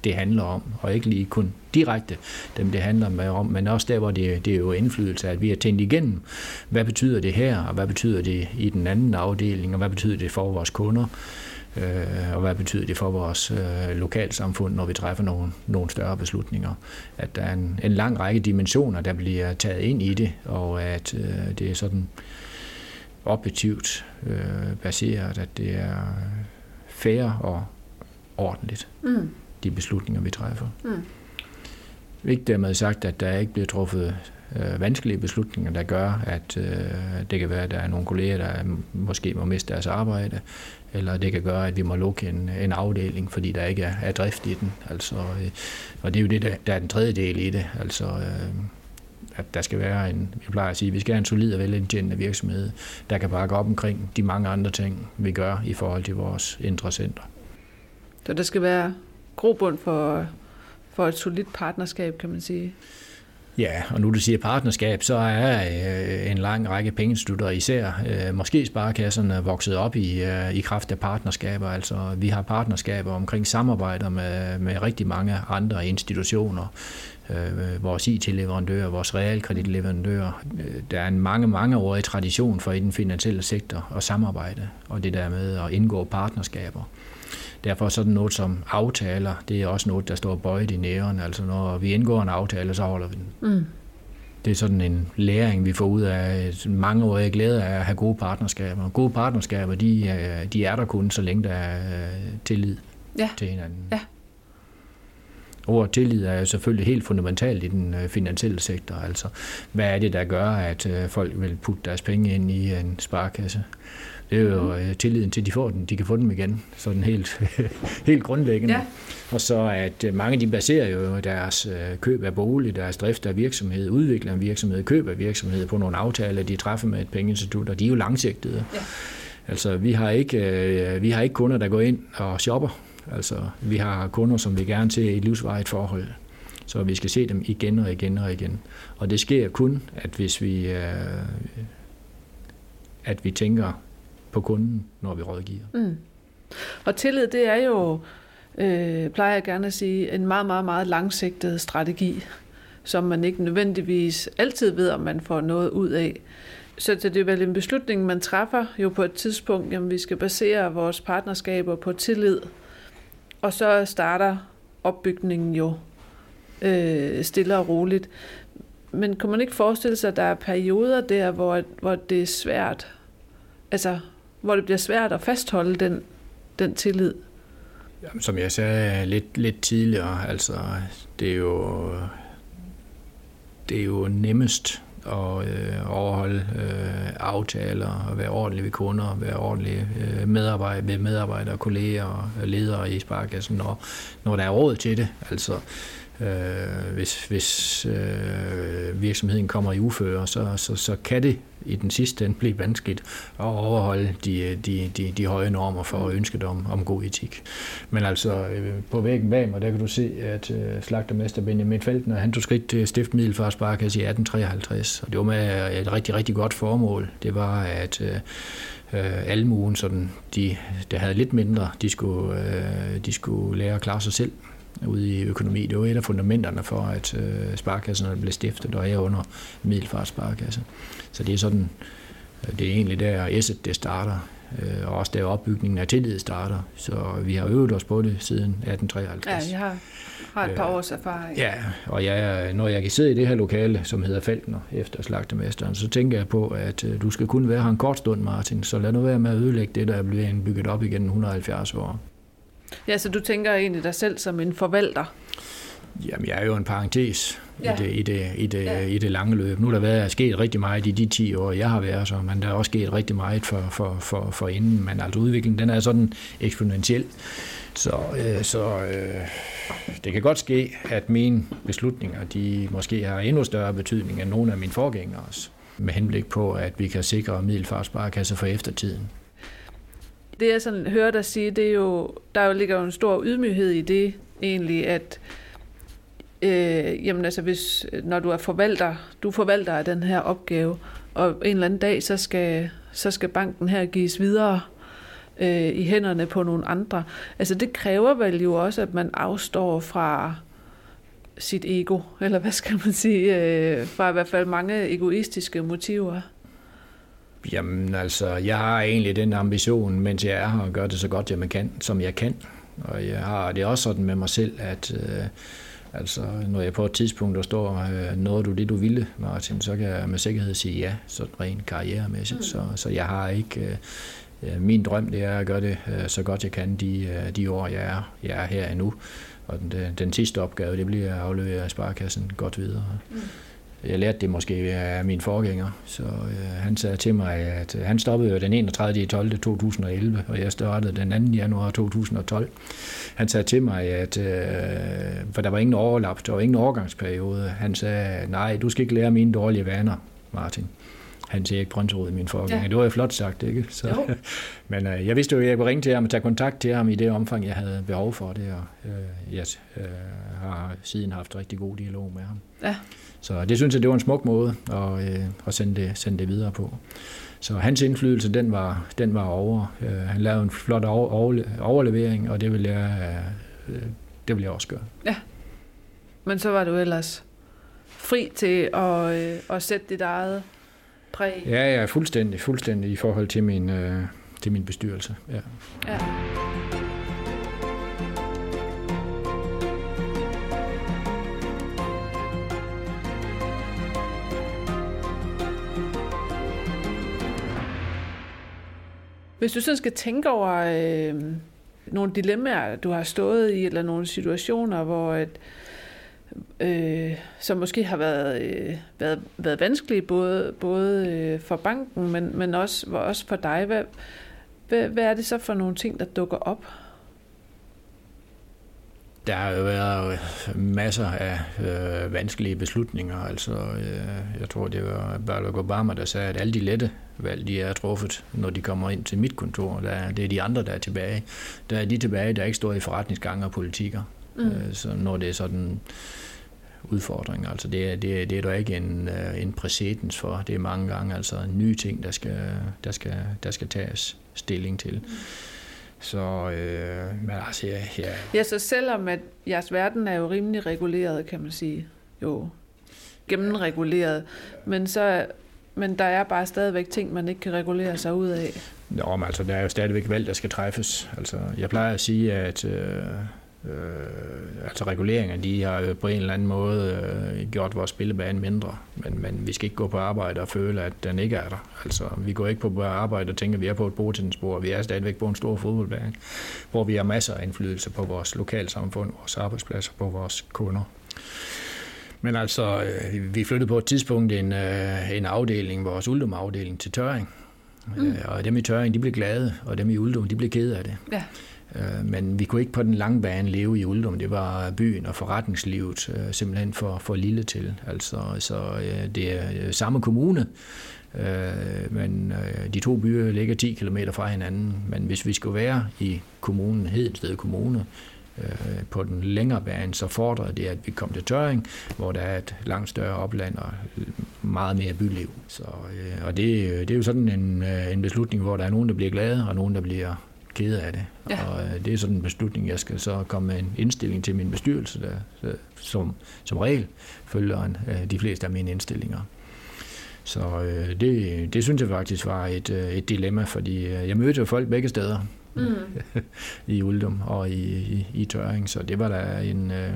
det handler om, og ikke lige kun direkte dem, det handler om, men også der, hvor det, det er jo indflydelse, at vi har tænkt igennem, hvad betyder det her, og hvad betyder det i den anden afdeling, og hvad betyder det for vores kunder, øh, og hvad betyder det for vores øh, lokalsamfund, når vi træffer nogle, nogle større beslutninger. At der er en, en lang række dimensioner, der bliver taget ind i det, og at øh, det er sådan øh, objektivt øh, baseret, at det er fair og ordentligt, mm. de beslutninger, vi træffer. Mm. Ikke dermed sagt, at der ikke bliver truffet øh, vanskelige beslutninger, der gør, at øh, det kan være, at der er nogle kolleger, der måske må miste deres arbejde, eller det kan gøre, at vi må lukke en, en afdeling, fordi der ikke er, er drift i den. Altså, øh, og det er jo det, der, der er den tredje del i det. Altså, øh, at der skal være en, vi plejer at sige, vi skal have en solid og velindtjenende virksomhed, der kan bakke op omkring de mange andre ting, vi gør i forhold til vores interessenter. Så der skal være grobund for, for et solidt partnerskab, kan man sige? Ja, og nu du siger partnerskab, så er øh, en lang række pengeinstitutter, især øh, måske sparekasserne, vokset op i, øh, i kraft af partnerskaber. Altså, vi har partnerskaber omkring samarbejder med, med rigtig mange andre institutioner. Øh, vores IT-leverandører, vores realkreditleverandører. Øh, der er en mange, mange år i tradition for i den finansielle sektor at samarbejde, og det der med at indgå partnerskaber. Derfor er sådan noget som aftaler, det er også noget, der står bøjet i næren. Altså når vi indgår en aftale, så holder vi den. Mm. Det er sådan en læring, vi får ud af mange år. Jeg glæder af at have gode partnerskaber. Gode partnerskaber, de, øh, de er der kun, så længe der er øh, tillid ja. til hinanden. Ja. Ordet tillid er jo selvfølgelig helt fundamentalt i den øh, finansielle sektor. Altså, hvad er det, der gør, at folk vil putte deres penge ind i en sparkasse? Det er jo øh, tilliden til, at de får den, de kan få dem igen, sådan helt, helt grundlæggende. Ja. Og så at øh, mange de baserer jo deres øh, køb af bolig, deres drift af virksomhed, udvikler en virksomhed, køb af virksomhed på nogle aftaler, de træffer med et pengeinstitut, og de er jo langsigtede. Ja. Altså, vi har, ikke, vi har ikke kunder, der går ind og shopper. Altså, vi har kunder, som vi gerne til et livsvarigt forhold. Så vi skal se dem igen og igen og igen. Og det sker kun, at hvis vi, at vi tænker på kunden, når vi rådgiver. Mm. Og tillid, det er jo, øh, plejer jeg gerne at sige, en meget, meget, meget langsigtet strategi, som man ikke nødvendigvis altid ved, om man får noget ud af. Så det er vel en beslutning, man træffer jo på et tidspunkt, jamen vi skal basere vores partnerskaber på tillid, og så starter opbygningen jo øh, stille og roligt. Men kan man ikke forestille sig, at der er perioder der, hvor, hvor det er svært, altså hvor det bliver svært at fastholde den, den tillid? Jamen, som jeg sagde lidt, lidt tidligere, altså det er jo, det er jo nemmest at øh, overholde øh, aftaler og være ordentlig ved kunder, være ordentlig øh, medarbejder, ved medarbejdere, kolleger og ledere i sparkassen, når, når der er råd til det. Altså, øh, Øh, hvis, hvis øh, virksomheden kommer i uføre, så, så, så kan det i den sidste ende blive vanskeligt at overholde de, de, de, de høje normer for ønsket om, om god etik. Men altså, øh, på væggen bag mig, der kan du se, at øh, slagtermester Benjamin Feltner, han tog skridt til Stift Middelfarsparkasse i 1853, og det var med øh, et rigtig, rigtig godt formål. Det var, at øh, øh, almuen, sådan de, der havde lidt mindre, de skulle, øh, de skulle lære at klare sig selv ude i økonomi. Det var et af fundamenterne for, at øh, sparkasserne blev stiftet, og er under Middelfart Sparkasse. Så det er sådan, øh, det er egentlig der S'et det starter, øh, og også der opbygningen af tillid starter. Så vi har øvet os på det siden 1853. Ja, vi har, har et par øh, års erfaring. Ja, og jeg, når jeg kan sidde i det her lokale, som hedder Falkner, efter slagtemesteren, så tænker jeg på, at du skal kun være her en kort stund, Martin, så lad nu være med at ødelægge det, der er blevet bygget op igen 170 år. Ja, så du tænker egentlig dig selv som en forvalter? Jamen, jeg er jo en parentes ja. i, det, i, det, i, det, ja. i det lange løb. Nu er der været sket rigtig meget i de 10 år, jeg har været så, men der er også sket rigtig meget for, for, for, for inden. Men altså udviklingen, den er sådan eksponentiel. Så, øh, så øh, det kan godt ske, at mine beslutninger, de måske har endnu større betydning end nogle af mine forgængere også, med henblik på, at vi kan sikre middelfarsparekasse for eftertiden det jeg sådan hører dig sige, det er jo, der jo ligger jo en stor ydmyghed i det egentlig, at øh, jamen altså hvis, når du er forvalter, du forvalter af den her opgave, og en eller anden dag, så skal, så skal banken her gives videre øh, i hænderne på nogle andre. Altså det kræver vel jo også, at man afstår fra sit ego, eller hvad skal man sige, øh, fra i hvert fald mange egoistiske motiver. Jamen altså, jeg har egentlig den ambition, mens jeg er her, at gøre det så godt, jeg kan, som jeg kan. Og jeg har det også sådan med mig selv, at øh, altså, når jeg på et tidspunkt står, øh, nåede du det, du ville, Martin, så kan jeg med sikkerhed sige ja, sådan rent karrieremæssigt. Mm. Så, så jeg har ikke... Øh, øh, min drøm det er at gøre det øh, så godt jeg kan de, øh, de år, jeg er, jeg er her endnu. Og den, den sidste opgave, det bliver at aflevere sparkassen godt videre. Mm. Jeg lærte det måske af min forgænger, så øh, han sagde til mig, at øh, han stoppede jo den 31. 12. 2011, og jeg startede den 2. januar 2012. Han sagde til mig, at øh, for der var ingen overlap, der var ingen overgangsperiode. Han sagde, nej, du skal ikke lære mine dårlige vaner, Martin. Hans Erik Brøndsrud, min forgænger. Ja. Det var jo flot sagt, ikke? Så, Jo. men øh, jeg vidste jo, at jeg kunne ringe til ham og tage kontakt til ham i det omfang, jeg havde behov for det, og øh, jeg øh, har siden haft rigtig god dialog med ham. Ja. Så det synes jeg, det var en smuk måde at, øh, at sende, det, sende det videre på. Så hans indflydelse, den var, den var over. Øh, han lavede en flot over, over, overlevering, og det vil jeg, øh, det vil jeg også gøre. Men så var du ellers fri til at, øh, at sætte dit eget præg. Ja, er fuldstændig, fuldstændig i forhold til min, øh, til min bestyrelse. Ja. Ja. Hvis du sådan skal tænke over øh, nogle dilemmaer, du har stået i, eller nogle situationer, hvor et, øh, øh, som måske har været, øh, været, været vanskelige, både, både øh, for banken, men, men også, også for dig, hvad, hvad, hvad er det så for nogle ting, der dukker op? Der har jo været øh, masser af øh, vanskelige beslutninger. Altså, øh, jeg tror, det var Barack Obama, der sagde, at alle de lette valg, de er truffet, når de kommer ind til mit kontor. Der, det er de andre, der er tilbage. Der er de tilbage, der ikke står i forretningsgange og politikker. Mm. Øh, så når det er sådan udfordringer. Altså det, er, det, er, det er der ikke en, øh, en præcedens for. Det er mange gange altså nye ting, der skal, der skal, der skal tages stilling til. Mm. Så, øh, men altså, ja, ja. Ja, så selvom at jeres verden er jo rimelig reguleret, kan man sige, jo gennemreguleret, men, så, men der er bare stadigvæk ting, man ikke kan regulere sig ud af. Nå, men altså, der er jo stadigvæk valg, der skal træffes. Altså, jeg plejer at sige, at øh, Øh, altså reguleringer, de har på en eller anden måde øh, gjort vores spillebane mindre, men, men vi skal ikke gå på arbejde og føle, at den ikke er der. Altså, vi går ikke på arbejde og tænker, at vi er på et bordtennisbord. Vi er stadigvæk på en stor fodboldbane, hvor vi har masser af indflydelse på vores lokalsamfund, vores arbejdspladser, på vores kunder. Men altså, øh, vi flyttede på et tidspunkt en, øh, en afdeling, vores Uldum-afdeling, til Tøring. Mm. Øh, og dem i Tøring, de blev glade, og dem i Uldum, de blev kede af det. Ja. Øh, men vi kunne ikke på den lange bane leve i Uldum. Det var byen og forretningslivet øh, simpelthen for, for lille til. Altså, så øh, det er samme kommune, men de to byer ligger 10 km fra hinanden. Men hvis vi skulle være i kommunen, Hedensted Kommune, på den længere bane, så fordrer det, at vi kom til Tøring, hvor der er et langt større opland og meget mere byliv. Så, og det, det er jo sådan en, en beslutning, hvor der er nogen, der bliver glade, og nogen, der bliver kede af det. Ja. Og øh, det er sådan en beslutning, jeg skal så komme med en indstilling til min bestyrelse, der, som, som regel følger en, øh, de fleste af mine indstillinger. Så øh, det, det synes jeg faktisk var et, øh, et dilemma, fordi øh, jeg mødte jo folk begge steder Mm. i Uldum og i, i, i Tøring, så det var da en, øh,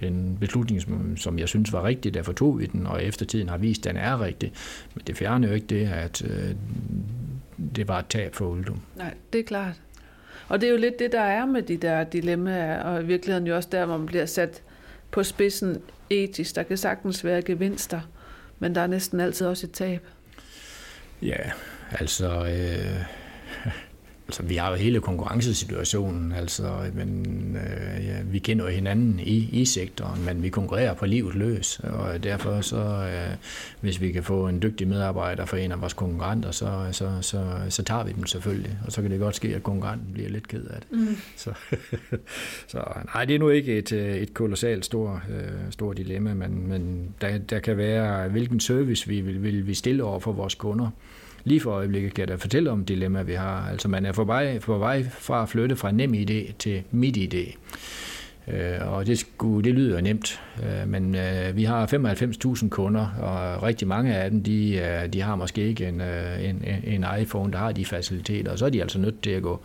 en beslutning, som, som jeg synes var rigtig, derfor tog vi den, og eftertiden har vist, at den er rigtig. Men det fjerner jo ikke det, at øh, det var et tab for Uldum. Nej, det er klart. Og det er jo lidt det, der er med de der dilemmaer, og i virkeligheden jo også der, hvor man bliver sat på spidsen etisk. Der kan sagtens være gevinster, men der er næsten altid også et tab. Ja, altså... Øh, altså vi har jo hele konkurrencesituationen, altså, men øh, ja, vi kender jo hinanden i, i sektoren, men vi konkurrerer på livet løs, og derfor så, øh, hvis vi kan få en dygtig medarbejder for en af vores konkurrenter, så, så, så, så tager vi dem selvfølgelig, og så kan det godt ske, at konkurrenten bliver lidt ked af det. Mm. Så, så nej, det er nu ikke et, øh, et kolossalt stort øh, stor dilemma, men, men der, der kan være, hvilken service vi vil, vil vi stille over for vores kunder. Lige for øjeblikket kan jeg da fortælle om dilemma, vi har. Altså man er på vej, på vej fra at flytte fra nem idé til midt idé. Øh, og det, skulle, det lyder nemt, øh, men øh, vi har 95.000 kunder, og rigtig mange af dem, de, øh, de har måske ikke øh, en, en, en iPhone, der har de faciliteter, og så er de altså nødt til at gå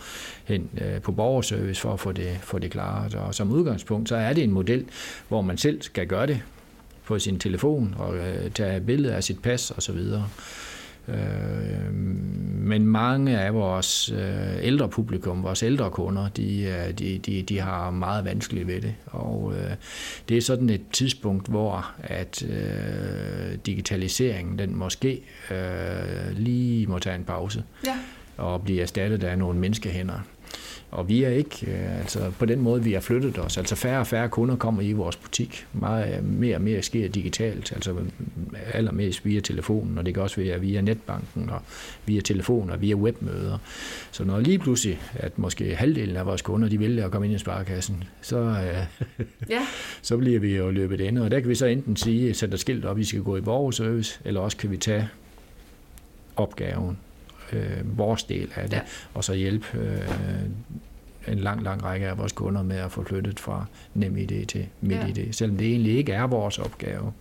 hen øh, på borgerservice for at få det, få det klaret. Og som udgangspunkt, så er det en model, hvor man selv skal gøre det på sin telefon og tage billeder af sit pas osv., Øh, men mange af vores øh, ældre publikum, vores ældre kunder, de, de, de, de har meget vanskeligt ved det. Og øh, det er sådan et tidspunkt, hvor at øh, digitaliseringen, den måske øh, lige må tage en pause Ja. og blive erstattet af nogle menneskehænder. Og vi er ikke, øh, altså på den måde, vi har flyttet os, altså færre og færre kunder kommer i vores butik. Meget mere og mere sker digitalt, altså allermest via telefonen, og det kan også være via netbanken, og via telefon og via webmøder. Så når lige pludselig, at måske halvdelen af vores kunder, de vælger at komme ind i sparekassen, så, øh, ja. så bliver vi jo løbet ind, og der kan vi så enten sige, sætte skilt op, at vi skal gå i borgerservice, eller også kan vi tage opgaven øh, vores del af det, ja. og så hjælpe øh, en lang, lang række af vores kunder med at få flyttet fra NemID til MitID, ja. selvom det egentlig ikke er vores opgave.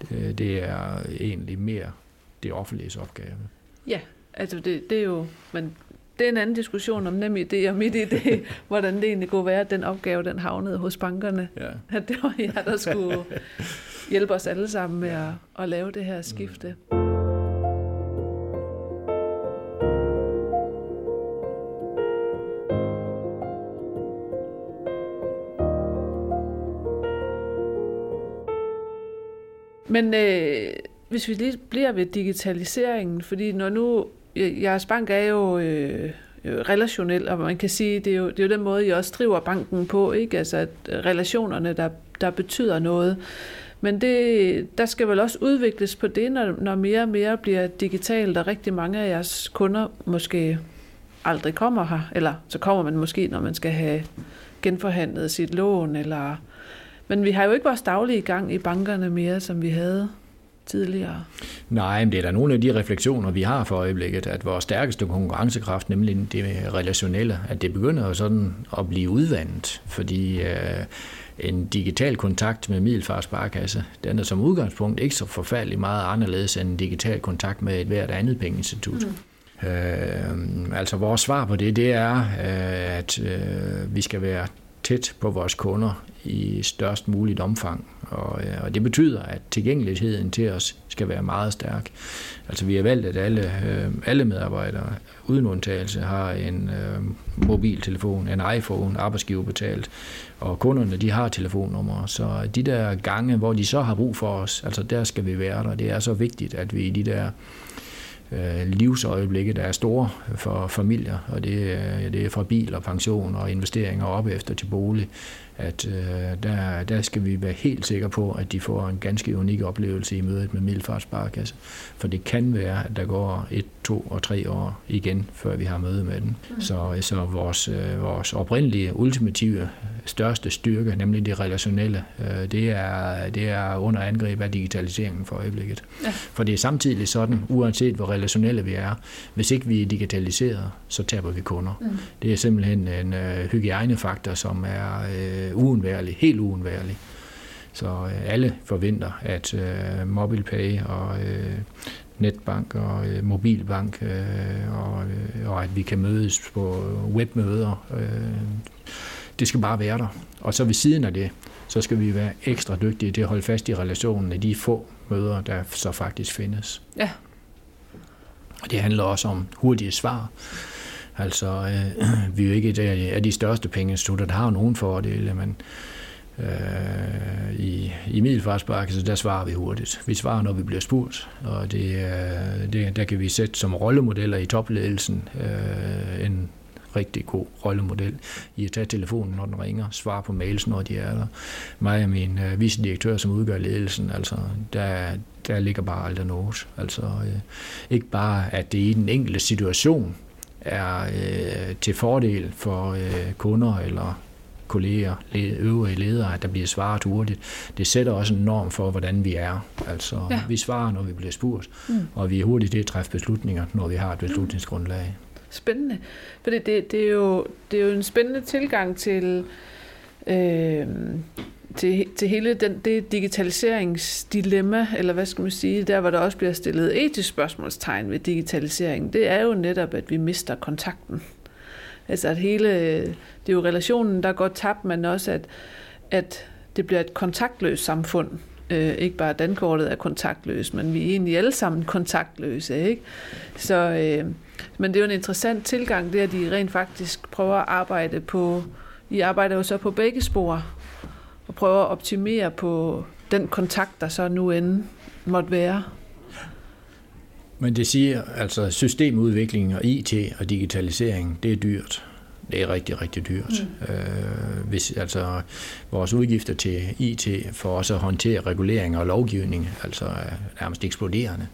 Det, det er egentlig mere det offentlige opgave. Ja, altså det, det er jo, men det er en anden diskussion om NemID og MitID, hvordan det egentlig kunne være, at den opgave, den havnede hos bankerne. Ja. At det var jer, der skulle hjælpe os alle sammen med at, at lave det her skifte. Mm. Men øh, hvis vi lige bliver ved digitaliseringen, fordi når nu, jeres bank er jo øh, relationel, og man kan sige, det er, jo, det er jo den måde, I også driver banken på, ikke? Altså at relationerne, der, der betyder noget. Men det, der skal vel også udvikles på det, når, når mere og mere bliver digitalt, og rigtig mange af jeres kunder måske aldrig kommer her, eller så kommer man måske, når man skal have genforhandlet sit lån, eller men vi har jo ikke vores daglige gang i bankerne mere, som vi havde tidligere. Nej, men det er da nogle af de refleksioner, vi har for øjeblikket, at vores stærkeste konkurrencekraft, nemlig det relationelle, at det begynder sådan at blive udvandet, fordi øh, en digital kontakt med Middelfars Sparkasse, den er som udgangspunkt ikke så forfærdelig meget anderledes end en digital kontakt med et hvert andet pengeinstitut. Mm. Øh, altså vores svar på det, det er, øh, at øh, vi skal være tæt på vores kunder i størst muligt omfang. Og, øh, og det betyder, at tilgængeligheden til os skal være meget stærk. Altså vi har valgt, at alle, øh, alle medarbejdere uden undtagelse har en øh, mobiltelefon, en iPhone, arbejdsgiverbetalt, og kunderne de har telefonnummer. Så de der gange, hvor de så har brug for os, altså der skal vi være der. Det er så vigtigt, at vi i de der øh, livsøjeblikke, der er store for familier, og det, øh, det er fra bil og pension og investeringer op efter til bolig, at øh, der, der skal vi være helt sikre på, at de får en ganske unik oplevelse i mødet med Middelfart Sparkasse. For det kan være, at der går et, to og tre år igen, før vi har møde med den. Mm. Så, så vores, øh, vores oprindelige, ultimative, største styrke, nemlig det relationelle, øh, det, er, det er under angreb af digitaliseringen for øjeblikket. Ja. For det er samtidig sådan, uanset hvor relationelle vi er, hvis ikke vi er digitaliseret, så taber vi kunder. Mm. Det er simpelthen en øh, hygiejnefaktor, som er øh, uundværlig, helt uundværlig. Så øh, alle forventer, at øh, MobilePay og øh, netbank og øh, mobilbank, øh, og, øh, og at vi kan mødes på webmøder. Øh, det skal bare være der. Og så ved siden af det, så skal vi være ekstra dygtige til at holde fast i relationen af de få møder, der så faktisk findes. Ja. Og det handler også om hurtige svar. Altså, øh, vi er jo ikke et af de største pengeinstitutter, der har nogen fordele, men øh, i, i Middelfartsbakke, så der svarer vi hurtigt. Vi svarer, når vi bliver spurgt, og det, øh, det, der kan vi sætte som rollemodeller i topledelsen øh, en rigtig god rollemodel i at tage telefonen, når den ringer, svare på mails, når de er der. Mig og min øh, vicedirektør, som udgør ledelsen, altså, der, der ligger bare aldrig noget. Altså, øh, ikke bare, at det er i den enkelte situation er øh, til fordel for øh, kunder eller kolleger, øvrige ledere, at der bliver svaret hurtigt. Det sætter også en norm for, hvordan vi er. Altså, ja. vi svarer, når vi bliver spurgt, mm. og vi er hurtigt til at træffe beslutninger, når vi har et beslutningsgrundlag. Spændende. For det, det, det, er, jo, det er jo en spændende tilgang til, øh, til, til hele den, det digitaliseringsdilemma, eller hvad skal man sige, der hvor der også bliver stillet etisk spørgsmålstegn ved digitalisering, det er jo netop, at vi mister kontakten. Altså at hele, det er jo relationen, der går tabt, men også at, at det bliver et kontaktløst samfund. Øh, ikke bare dankortet er kontaktløst, men vi er egentlig alle sammen kontaktløse. Ikke? Så, øh, men det er jo en interessant tilgang, det at de rent faktisk prøver at arbejde på, I arbejder jo så på begge spor, og prøver at optimere på den kontakt, der så nu end måtte være. Men det siger, altså systemudvikling og IT og digitalisering, det er dyrt. Det er rigtig, rigtig dyrt. Mm. Øh, hvis, altså, vores udgifter til IT for også at håndtere regulering og lovgivning altså er nærmest eksploderende.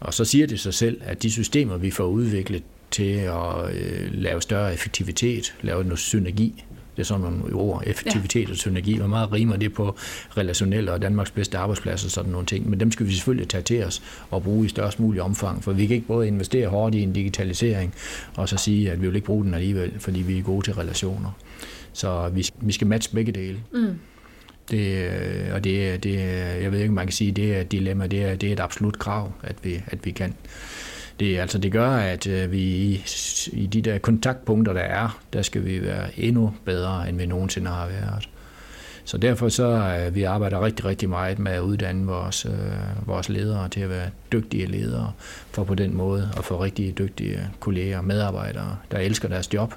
Og så siger det sig selv, at de systemer, vi får udviklet til at øh, lave større effektivitet, lave noget synergi, det er sådan nogle ord, effektivitet ja. og synergi. Hvor meget rimer det på relationelle og Danmarks bedste arbejdspladser og sådan nogle ting. Men dem skal vi selvfølgelig tage til os og bruge i størst mulig omfang. For vi kan ikke både investere hårdt i en digitalisering og så sige, at vi vil ikke bruge den alligevel, fordi vi er gode til relationer. Så vi, vi skal matche begge dele. Mm. Det, og det, det, jeg ved ikke, man kan sige, det er et dilemma, det er, det er et absolut krav, at vi, at vi kan det, altså det gør, at øh, vi i, i de der kontaktpunkter, der er, der skal vi være endnu bedre, end vi nogensinde har været. Så derfor så øh, vi arbejder rigtig, rigtig meget med at uddanne vores, øh, vores ledere til at være dygtige ledere, for på den måde at få rigtig dygtige kolleger og medarbejdere, der elsker deres job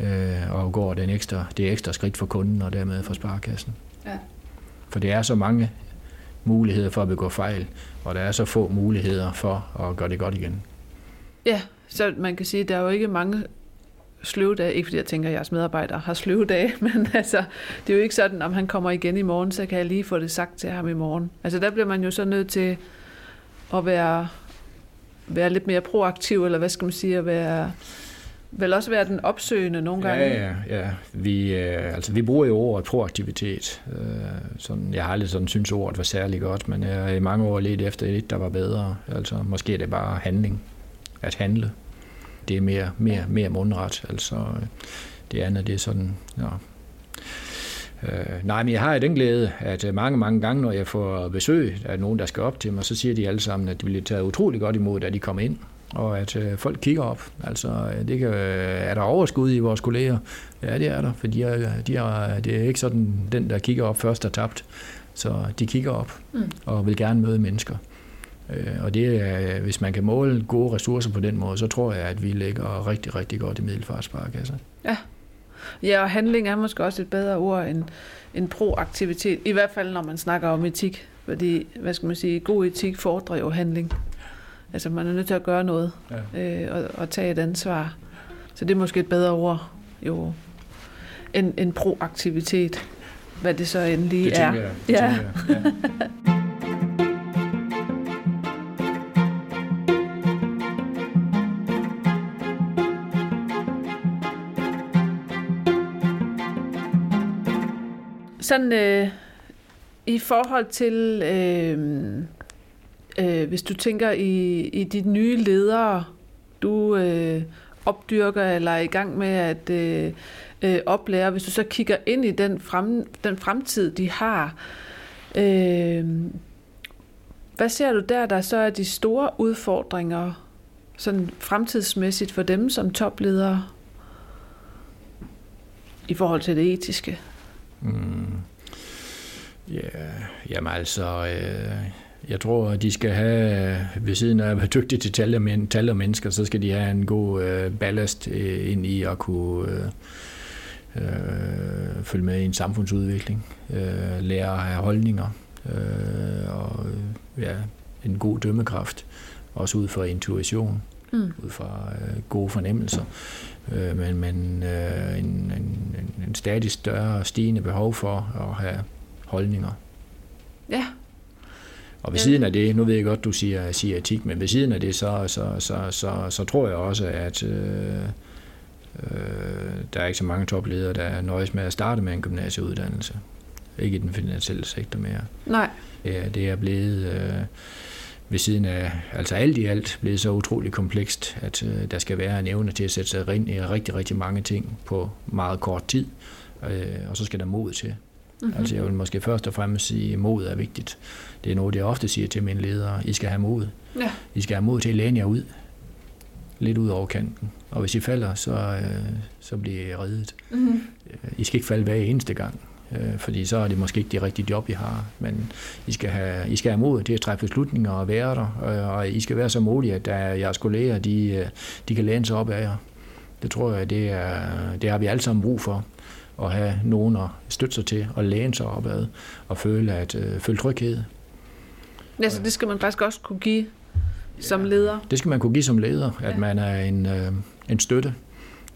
øh, og går den ekstra, det ekstra skridt for kunden og dermed for sparekassen. Ja. For det er så mange muligheder for at begå fejl, og der er så få muligheder for at gøre det godt igen. Ja, så man kan sige, at der er jo ikke mange sløvedage, ikke fordi jeg tænker, at jeres medarbejdere har sløvedage, men altså, det er jo ikke sådan, om han kommer igen i morgen, så kan jeg lige få det sagt til ham i morgen. Altså der bliver man jo så nødt til at være, være lidt mere proaktiv, eller hvad skal man sige, at være, vel også være den opsøgende nogle gange. Ja, ja, ja. Vi, øh, altså, vi bruger jo ordet proaktivitet. Øh, sådan, jeg har aldrig sådan synes ordet var særlig godt, men jeg er i mange år lidt efter et, der var bedre. Altså, måske er det bare handling at handle. Det er mere, mere, mere mundret. Altså, det andet, det er sådan, ja. Øh, nej, men jeg har den glæde, at mange, mange gange, når jeg får besøg af nogen, der skal op til mig, så siger de alle sammen, at de bliver taget utrolig godt imod, da de kommer ind og at øh, folk kigger op. Altså, det kan, er der overskud i vores kolleger? Ja, det er der, for de er, de er, det er ikke sådan, den, der kigger op først er tabt. Så de kigger op mm. og vil gerne møde mennesker. Øh, og det er, hvis man kan måle gode ressourcer på den måde, så tror jeg, at vi ligger rigtig, rigtig godt i middelfartsparekasser. Ja. Ja, og handling er måske også et bedre ord end, end proaktivitet. I hvert fald, når man snakker om etik. Fordi, hvad skal man sige, god etik fordrer jo handling. Altså, man er nødt til at gøre noget ja. øh, og, og tage et ansvar. Så det er måske et bedre ord jo end, end proaktivitet. Hvad det så endelig det er. Jeg, det ja. Jeg, ja. sådan øh, i forhold til, øh, øh, hvis du tænker i, i de nye ledere, du øh, opdyrker eller er i gang med at øh, øh, oplære, hvis du så kigger ind i den, frem, den fremtid, de har, øh, hvad ser du der, der så er de store udfordringer sådan fremtidsmæssigt for dem som topledere i forhold til det etiske? Mm. Ja, jamen altså, øh, jeg tror, at de skal have, ved siden af at være dygtige til tal og, men, tal og mennesker, så skal de have en god øh, ballast øh, ind i at kunne øh, øh, følge med i en samfundsudvikling, øh, lære at have holdninger øh, og ja, en god dømmekraft, også ud fra intuition, mm. ud fra øh, gode fornemmelser øh, men, men øh, en, en, en stadig større stigende behov for at have holdninger. Ja. Og ved ja. siden af det, nu ved jeg godt, du siger, siger etik, men ved siden af det, så, så, så, så, så tror jeg også, at øh, øh, der er ikke så mange topledere, der nøjes med at starte med en gymnasieuddannelse. Ikke i den finansielle sektor mere. Nej. Ja, det er blevet... Øh, ved siden af, altså alt i alt, blevet så utroligt komplekst, at øh, der skal være en evne til at sætte sig ind i rigtig, rigtig mange ting på meget kort tid, øh, og så skal der mod til. Mm-hmm. Altså jeg vil måske først og fremmest sige, at mod er vigtigt. Det er noget, jeg ofte siger til mine ledere. I skal have mod. Ja. I skal have mod til at læne jer ud. Lidt ud over kanten. Og hvis I falder, så, øh, så bliver I reddet. Mm-hmm. I skal ikke falde hver eneste gang øh, fordi så er det måske ikke det rigtige job, I har. Men I skal have, I skal have mod til at træffe beslutninger og være der, øh, og I skal være så modige, at der, jeres kolleger de, øh, de kan læne sig op af jer. Det tror jeg, det, er, det har vi alle sammen brug for at have nogen at støtte sig til og læne sig opad og føle, at, øh, føle tryghed. Ja, så det skal man faktisk også kunne give som leder? Det skal man kunne give som leder, at ja. man er en, øh, en støtte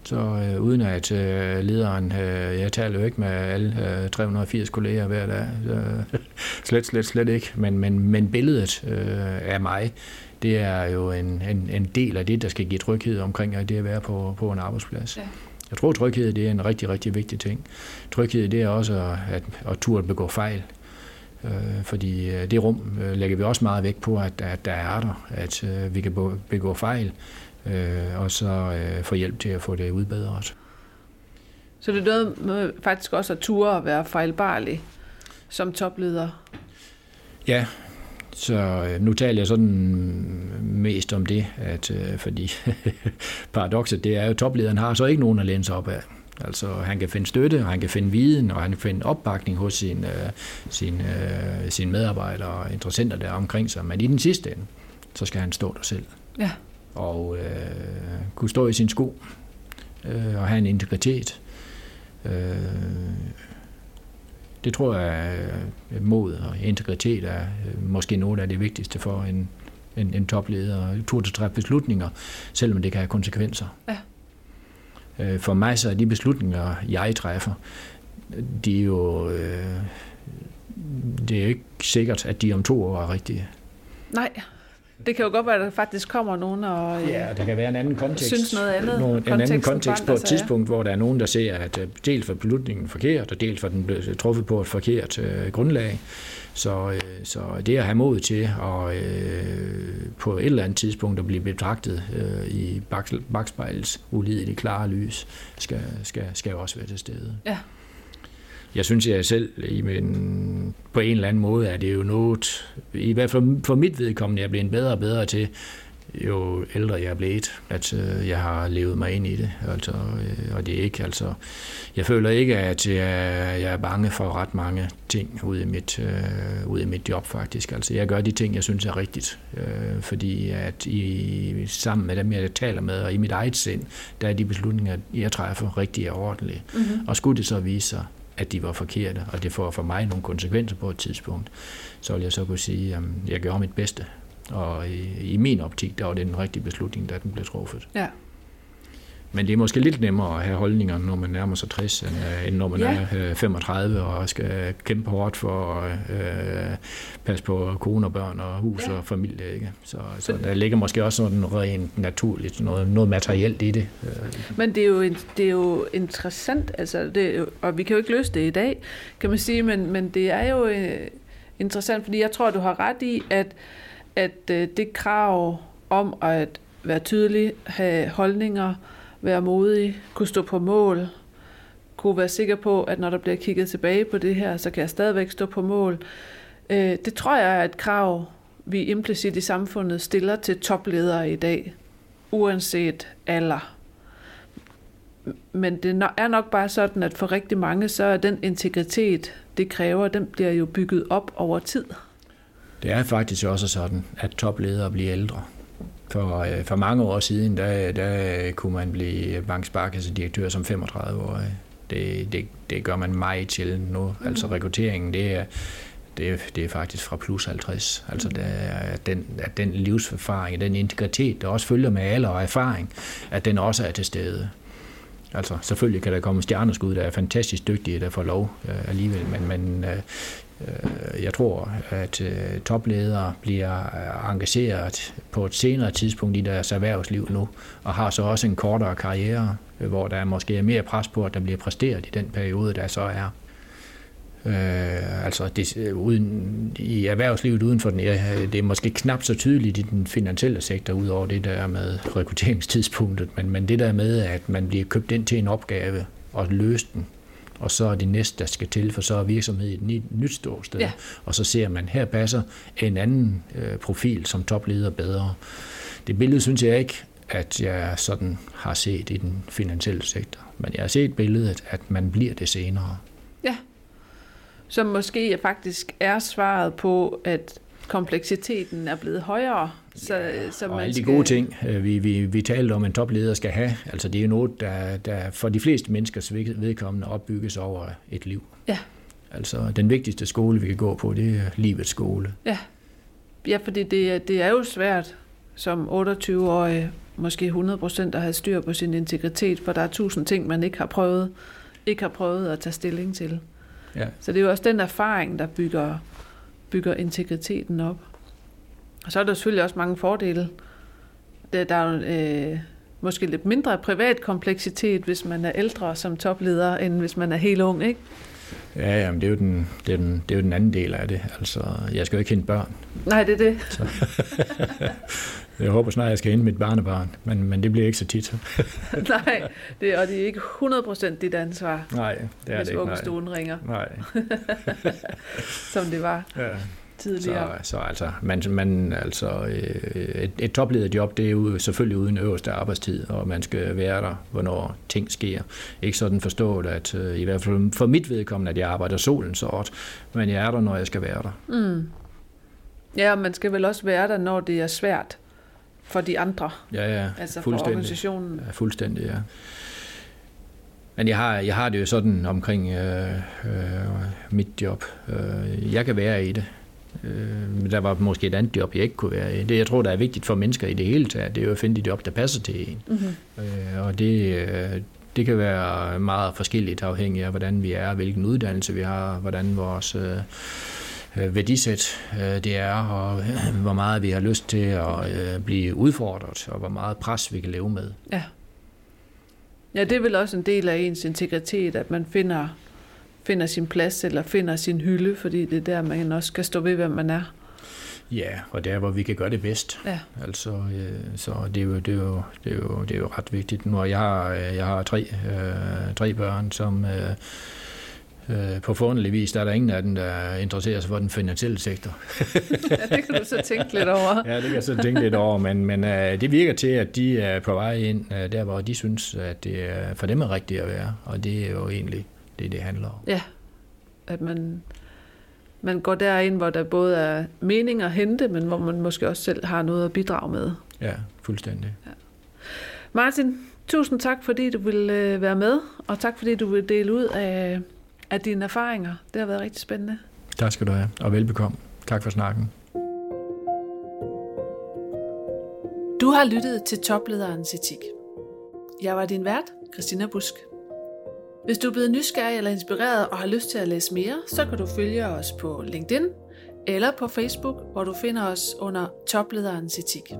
Så øh, uden at øh, lederen, øh, jeg taler jo ikke med alle øh, 380 kolleger hver dag, øh, slet, slet, slet ikke, men, men, men billedet øh, af mig, det er jo en, en, en del af det, der skal give tryghed omkring at det at være på, på en arbejdsplads. Ja. Jeg tror, tryghed det er en rigtig, rigtig vigtig ting. Tryghed det er også at, at turde begå fejl. Øh, fordi øh, det rum øh, lægger vi også meget vægt på, at, at der er der, at øh, vi kan begå fejl, øh, og så øh, få hjælp til at få det udbedret. Så det er noget med faktisk også at ture at være fejlbarlig som topleder? Ja, så øh, nu taler jeg sådan mest om det, at øh, fordi paradokset det er jo, at toplederen har så ikke nogen at læne sig op af. Altså han kan finde støtte, han kan finde viden, og han kan finde opbakning hos sine, øh, sin, øh, sin medarbejdere og interessenter der omkring sig. Men i den sidste ende, så skal han stå der selv. Ja. Og øh, kunne stå i sin sko øh, og have en integritet. Øh, det tror jeg, at mod og integritet er øh, måske noget af det vigtigste for en, en, en topleder. Tur til træffe beslutninger, selvom det kan have konsekvenser. Ja. Øh, for mig så er de beslutninger, jeg træffer, de er jo... Øh, det er jo ikke sikkert, at de om to år er rigtige. Nej, det kan jo godt være, at der faktisk kommer nogen og øh, Ja, der kan være en anden kontekst. Synes noget andet. Nogen, en anden kontekst på et tidspunkt, hvor der er nogen, der ser, at øh, dels for beslutningen forkert, og dels for den blev truffet på et forkert øh, grundlag. Så, øh, så det at have mod til at øh, på et eller andet tidspunkt at blive betragtet øh, i bagspejlets ulideligt klare lys, skal, skal, skal også være til stede. Ja jeg synes jeg selv, i min, på en eller anden måde, er det jo noget, i hvert fald for mit vedkommende, jeg er blevet bedre og bedre til, jo ældre jeg er blevet, at øh, jeg har levet mig ind i det. Altså, øh, og det er ikke, altså, jeg føler ikke, at jeg, jeg er bange for ret mange ting ude i mit, øh, ude i mit job faktisk. Altså, jeg gør de ting, jeg synes er rigtigt, øh, fordi at i, sammen med dem, jeg taler med, og i mit eget sind, der er de beslutninger, jeg træffer, rigtig og ordentlige. Mm-hmm. Og skulle det så vise sig, at de var forkerte, og det får for mig nogle konsekvenser på et tidspunkt, så vil jeg så kunne sige, at jeg gjorde mit bedste. Og i, i min optik, der var det den rigtige beslutning, da den blev truffet. Ja. Men det er måske lidt nemmere at have holdninger, når man nærmer sig 60, end, øh, end når man ja. er 35 øh, og skal kæmpe hårdt for at øh, passe på kone og børn og hus ja. og familie. Ikke? Så, så der ligger måske også noget rent naturligt, noget, noget materielt i det. Men det er jo, det er jo interessant, altså det jo, og vi kan jo ikke løse det i dag, kan man sige, men, men det er jo øh, interessant, fordi jeg tror, du har ret i, at, at det krav om at være tydelig, have holdninger, være modig, kunne stå på mål, kunne være sikker på, at når der bliver kigget tilbage på det her, så kan jeg stadigvæk stå på mål. Øh, det tror jeg er et krav, vi implicit i samfundet stiller til topledere i dag, uanset alder. Men det er nok bare sådan, at for rigtig mange, så er den integritet, det kræver, den bliver jo bygget op over tid. Det er faktisk også sådan, at topledere bliver ældre. For, øh, for mange år siden, der, der kunne man blive banksparkassedirektør som 35-årig. Det, det, det gør man meget til nu. Mm. Altså rekrutteringen, det er, det er, det er faktisk fra plus 50. Altså det er, den, at den livserfaring, den integritet, der også følger med alder og erfaring, at den også er til stede. Altså selvfølgelig kan der komme stjerneskud, der er fantastisk dygtige, der får lov øh, alligevel, men, men øh, Øh, Øh, jeg tror, at øh, topledere bliver øh, engageret på et senere tidspunkt i deres erhvervsliv nu, og har så også en kortere karriere, hvor der måske er mere pres på, at der bliver præsteret i den periode, der så er. Øh, altså det, uden, i erhvervslivet uden for den, det er måske knap så tydeligt i den finansielle sektor, udover det der med rekrutteringstidspunktet, men, men det der med, at man bliver købt ind til en opgave og løst den, og så er det næste, der skal til, for så er virksomheden et nyt ståsted. Ja. Og så ser man, her passer en anden øh, profil som topleder bedre. Det billede synes jeg ikke, at jeg sådan har set i den finansielle sektor. Men jeg har set billedet, at man bliver det senere. Ja, som måske faktisk er svaret på, at kompleksiteten er blevet højere. Så, ja, så man og alle de gode ting, øh, vi, vi, vi talte om, en topleder skal have, altså det er jo noget, der, der for de fleste menneskers vedkommende opbygges over et liv. Ja. Altså den vigtigste skole, vi kan gå på, det er livets skole. Ja, ja fordi det, det er jo svært som 28-årig måske 100% at have styr på sin integritet, for der er tusind ting, man ikke har prøvet, ikke har prøvet at tage stilling til. Ja. Så det er jo også den erfaring, der bygger, bygger integriteten op. Og så er der selvfølgelig også mange fordele. Der, der er jo øh, måske lidt mindre privat kompleksitet, hvis man er ældre som topleder, end hvis man er helt ung, ikke? Ja, jamen, det, er jo den, det, er den, det er jo den anden del af det. Altså, jeg skal jo ikke hente børn. Nej, det er det. Så. jeg håber snart, jeg skal hente mit barnebarn, men, men det bliver ikke så tit. nej, det, og det er ikke 100% dit ansvar, nej, det er hvis det ikke. Nej. vuggestuen ringer, nej. som det var Ja. tidligere. Så, så altså, man, man, altså øh, et, et toplederjob, det er jo selvfølgelig uden øverste arbejdstid, og man skal være der, hvornår ting sker. Ikke sådan forstået, at øh, i hvert fald for mit vedkommende, at jeg arbejder solen sort, men jeg er der, når jeg skal være der. Mm. Ja, og man skal vel også være der, når det er svært for de andre, Ja, ja, altså for organisationen. Ja, fuldstændig, ja. Men jeg har, jeg har det jo sådan omkring øh, øh, mit job. Øh, jeg kan være i det. Øh, der var måske et andet job, jeg ikke kunne være i. Det, jeg tror, der er vigtigt for mennesker i det hele taget, det er jo at finde de job, der passer til en. Mm-hmm. Øh, og det, øh, det kan være meget forskelligt afhængig af, hvordan vi er, hvilken uddannelse vi har, hvordan vores øh, værdisæt øh, det er, og øh, hvor meget vi har lyst til at øh, blive udfordret, og hvor meget pres vi kan leve med. Ja. Ja, det er vel også en del af ens integritet, at man finder, finder sin plads, eller finder sin hylde, fordi det er der, man også skal stå ved, hvem man er. Ja, og der hvor vi kan gøre det bedst. Ja. Altså, øh, så det er, jo, det, er jo, det, er jo, det er jo ret vigtigt. Nu, jeg har, øh, jeg har tre, øh, tre børn, som øh, øh, på forundelig vis, der er der ingen af dem, der interesserer sig for den finansielle sektor. ja, det kan du så tænke lidt over. Ja, det kan jeg så tænke lidt over, men, men øh, det virker til, at de er på vej ind øh, der, hvor de synes, at det er for dem er rigtigt at være, og det er jo egentlig det, det handler om. Ja, at man, man går derind, hvor der både er mening at hente, men hvor man måske også selv har noget at bidrage med. Ja, fuldstændig. Martin, tusind tak, fordi du ville øh, være med, og tak, fordi du vil dele ud af, af dine erfaringer. Det har været rigtig spændende. Tak skal du have, og velbekomme. Tak for snakken. Du har lyttet til Toplederens Etik. Jeg var din vært, Christina Busk. Hvis du er blevet nysgerrig eller inspireret og har lyst til at læse mere, så kan du følge os på LinkedIn eller på Facebook, hvor du finder os under Toplederens Etik.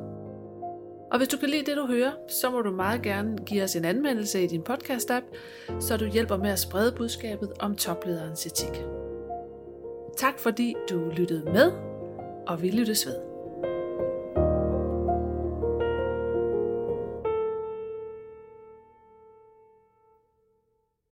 Og hvis du kan lide det, du hører, så må du meget gerne give os en anmeldelse i din podcast-app, så du hjælper med at sprede budskabet om toplederens etik. Tak fordi du lyttede med, og vi lyttes ved.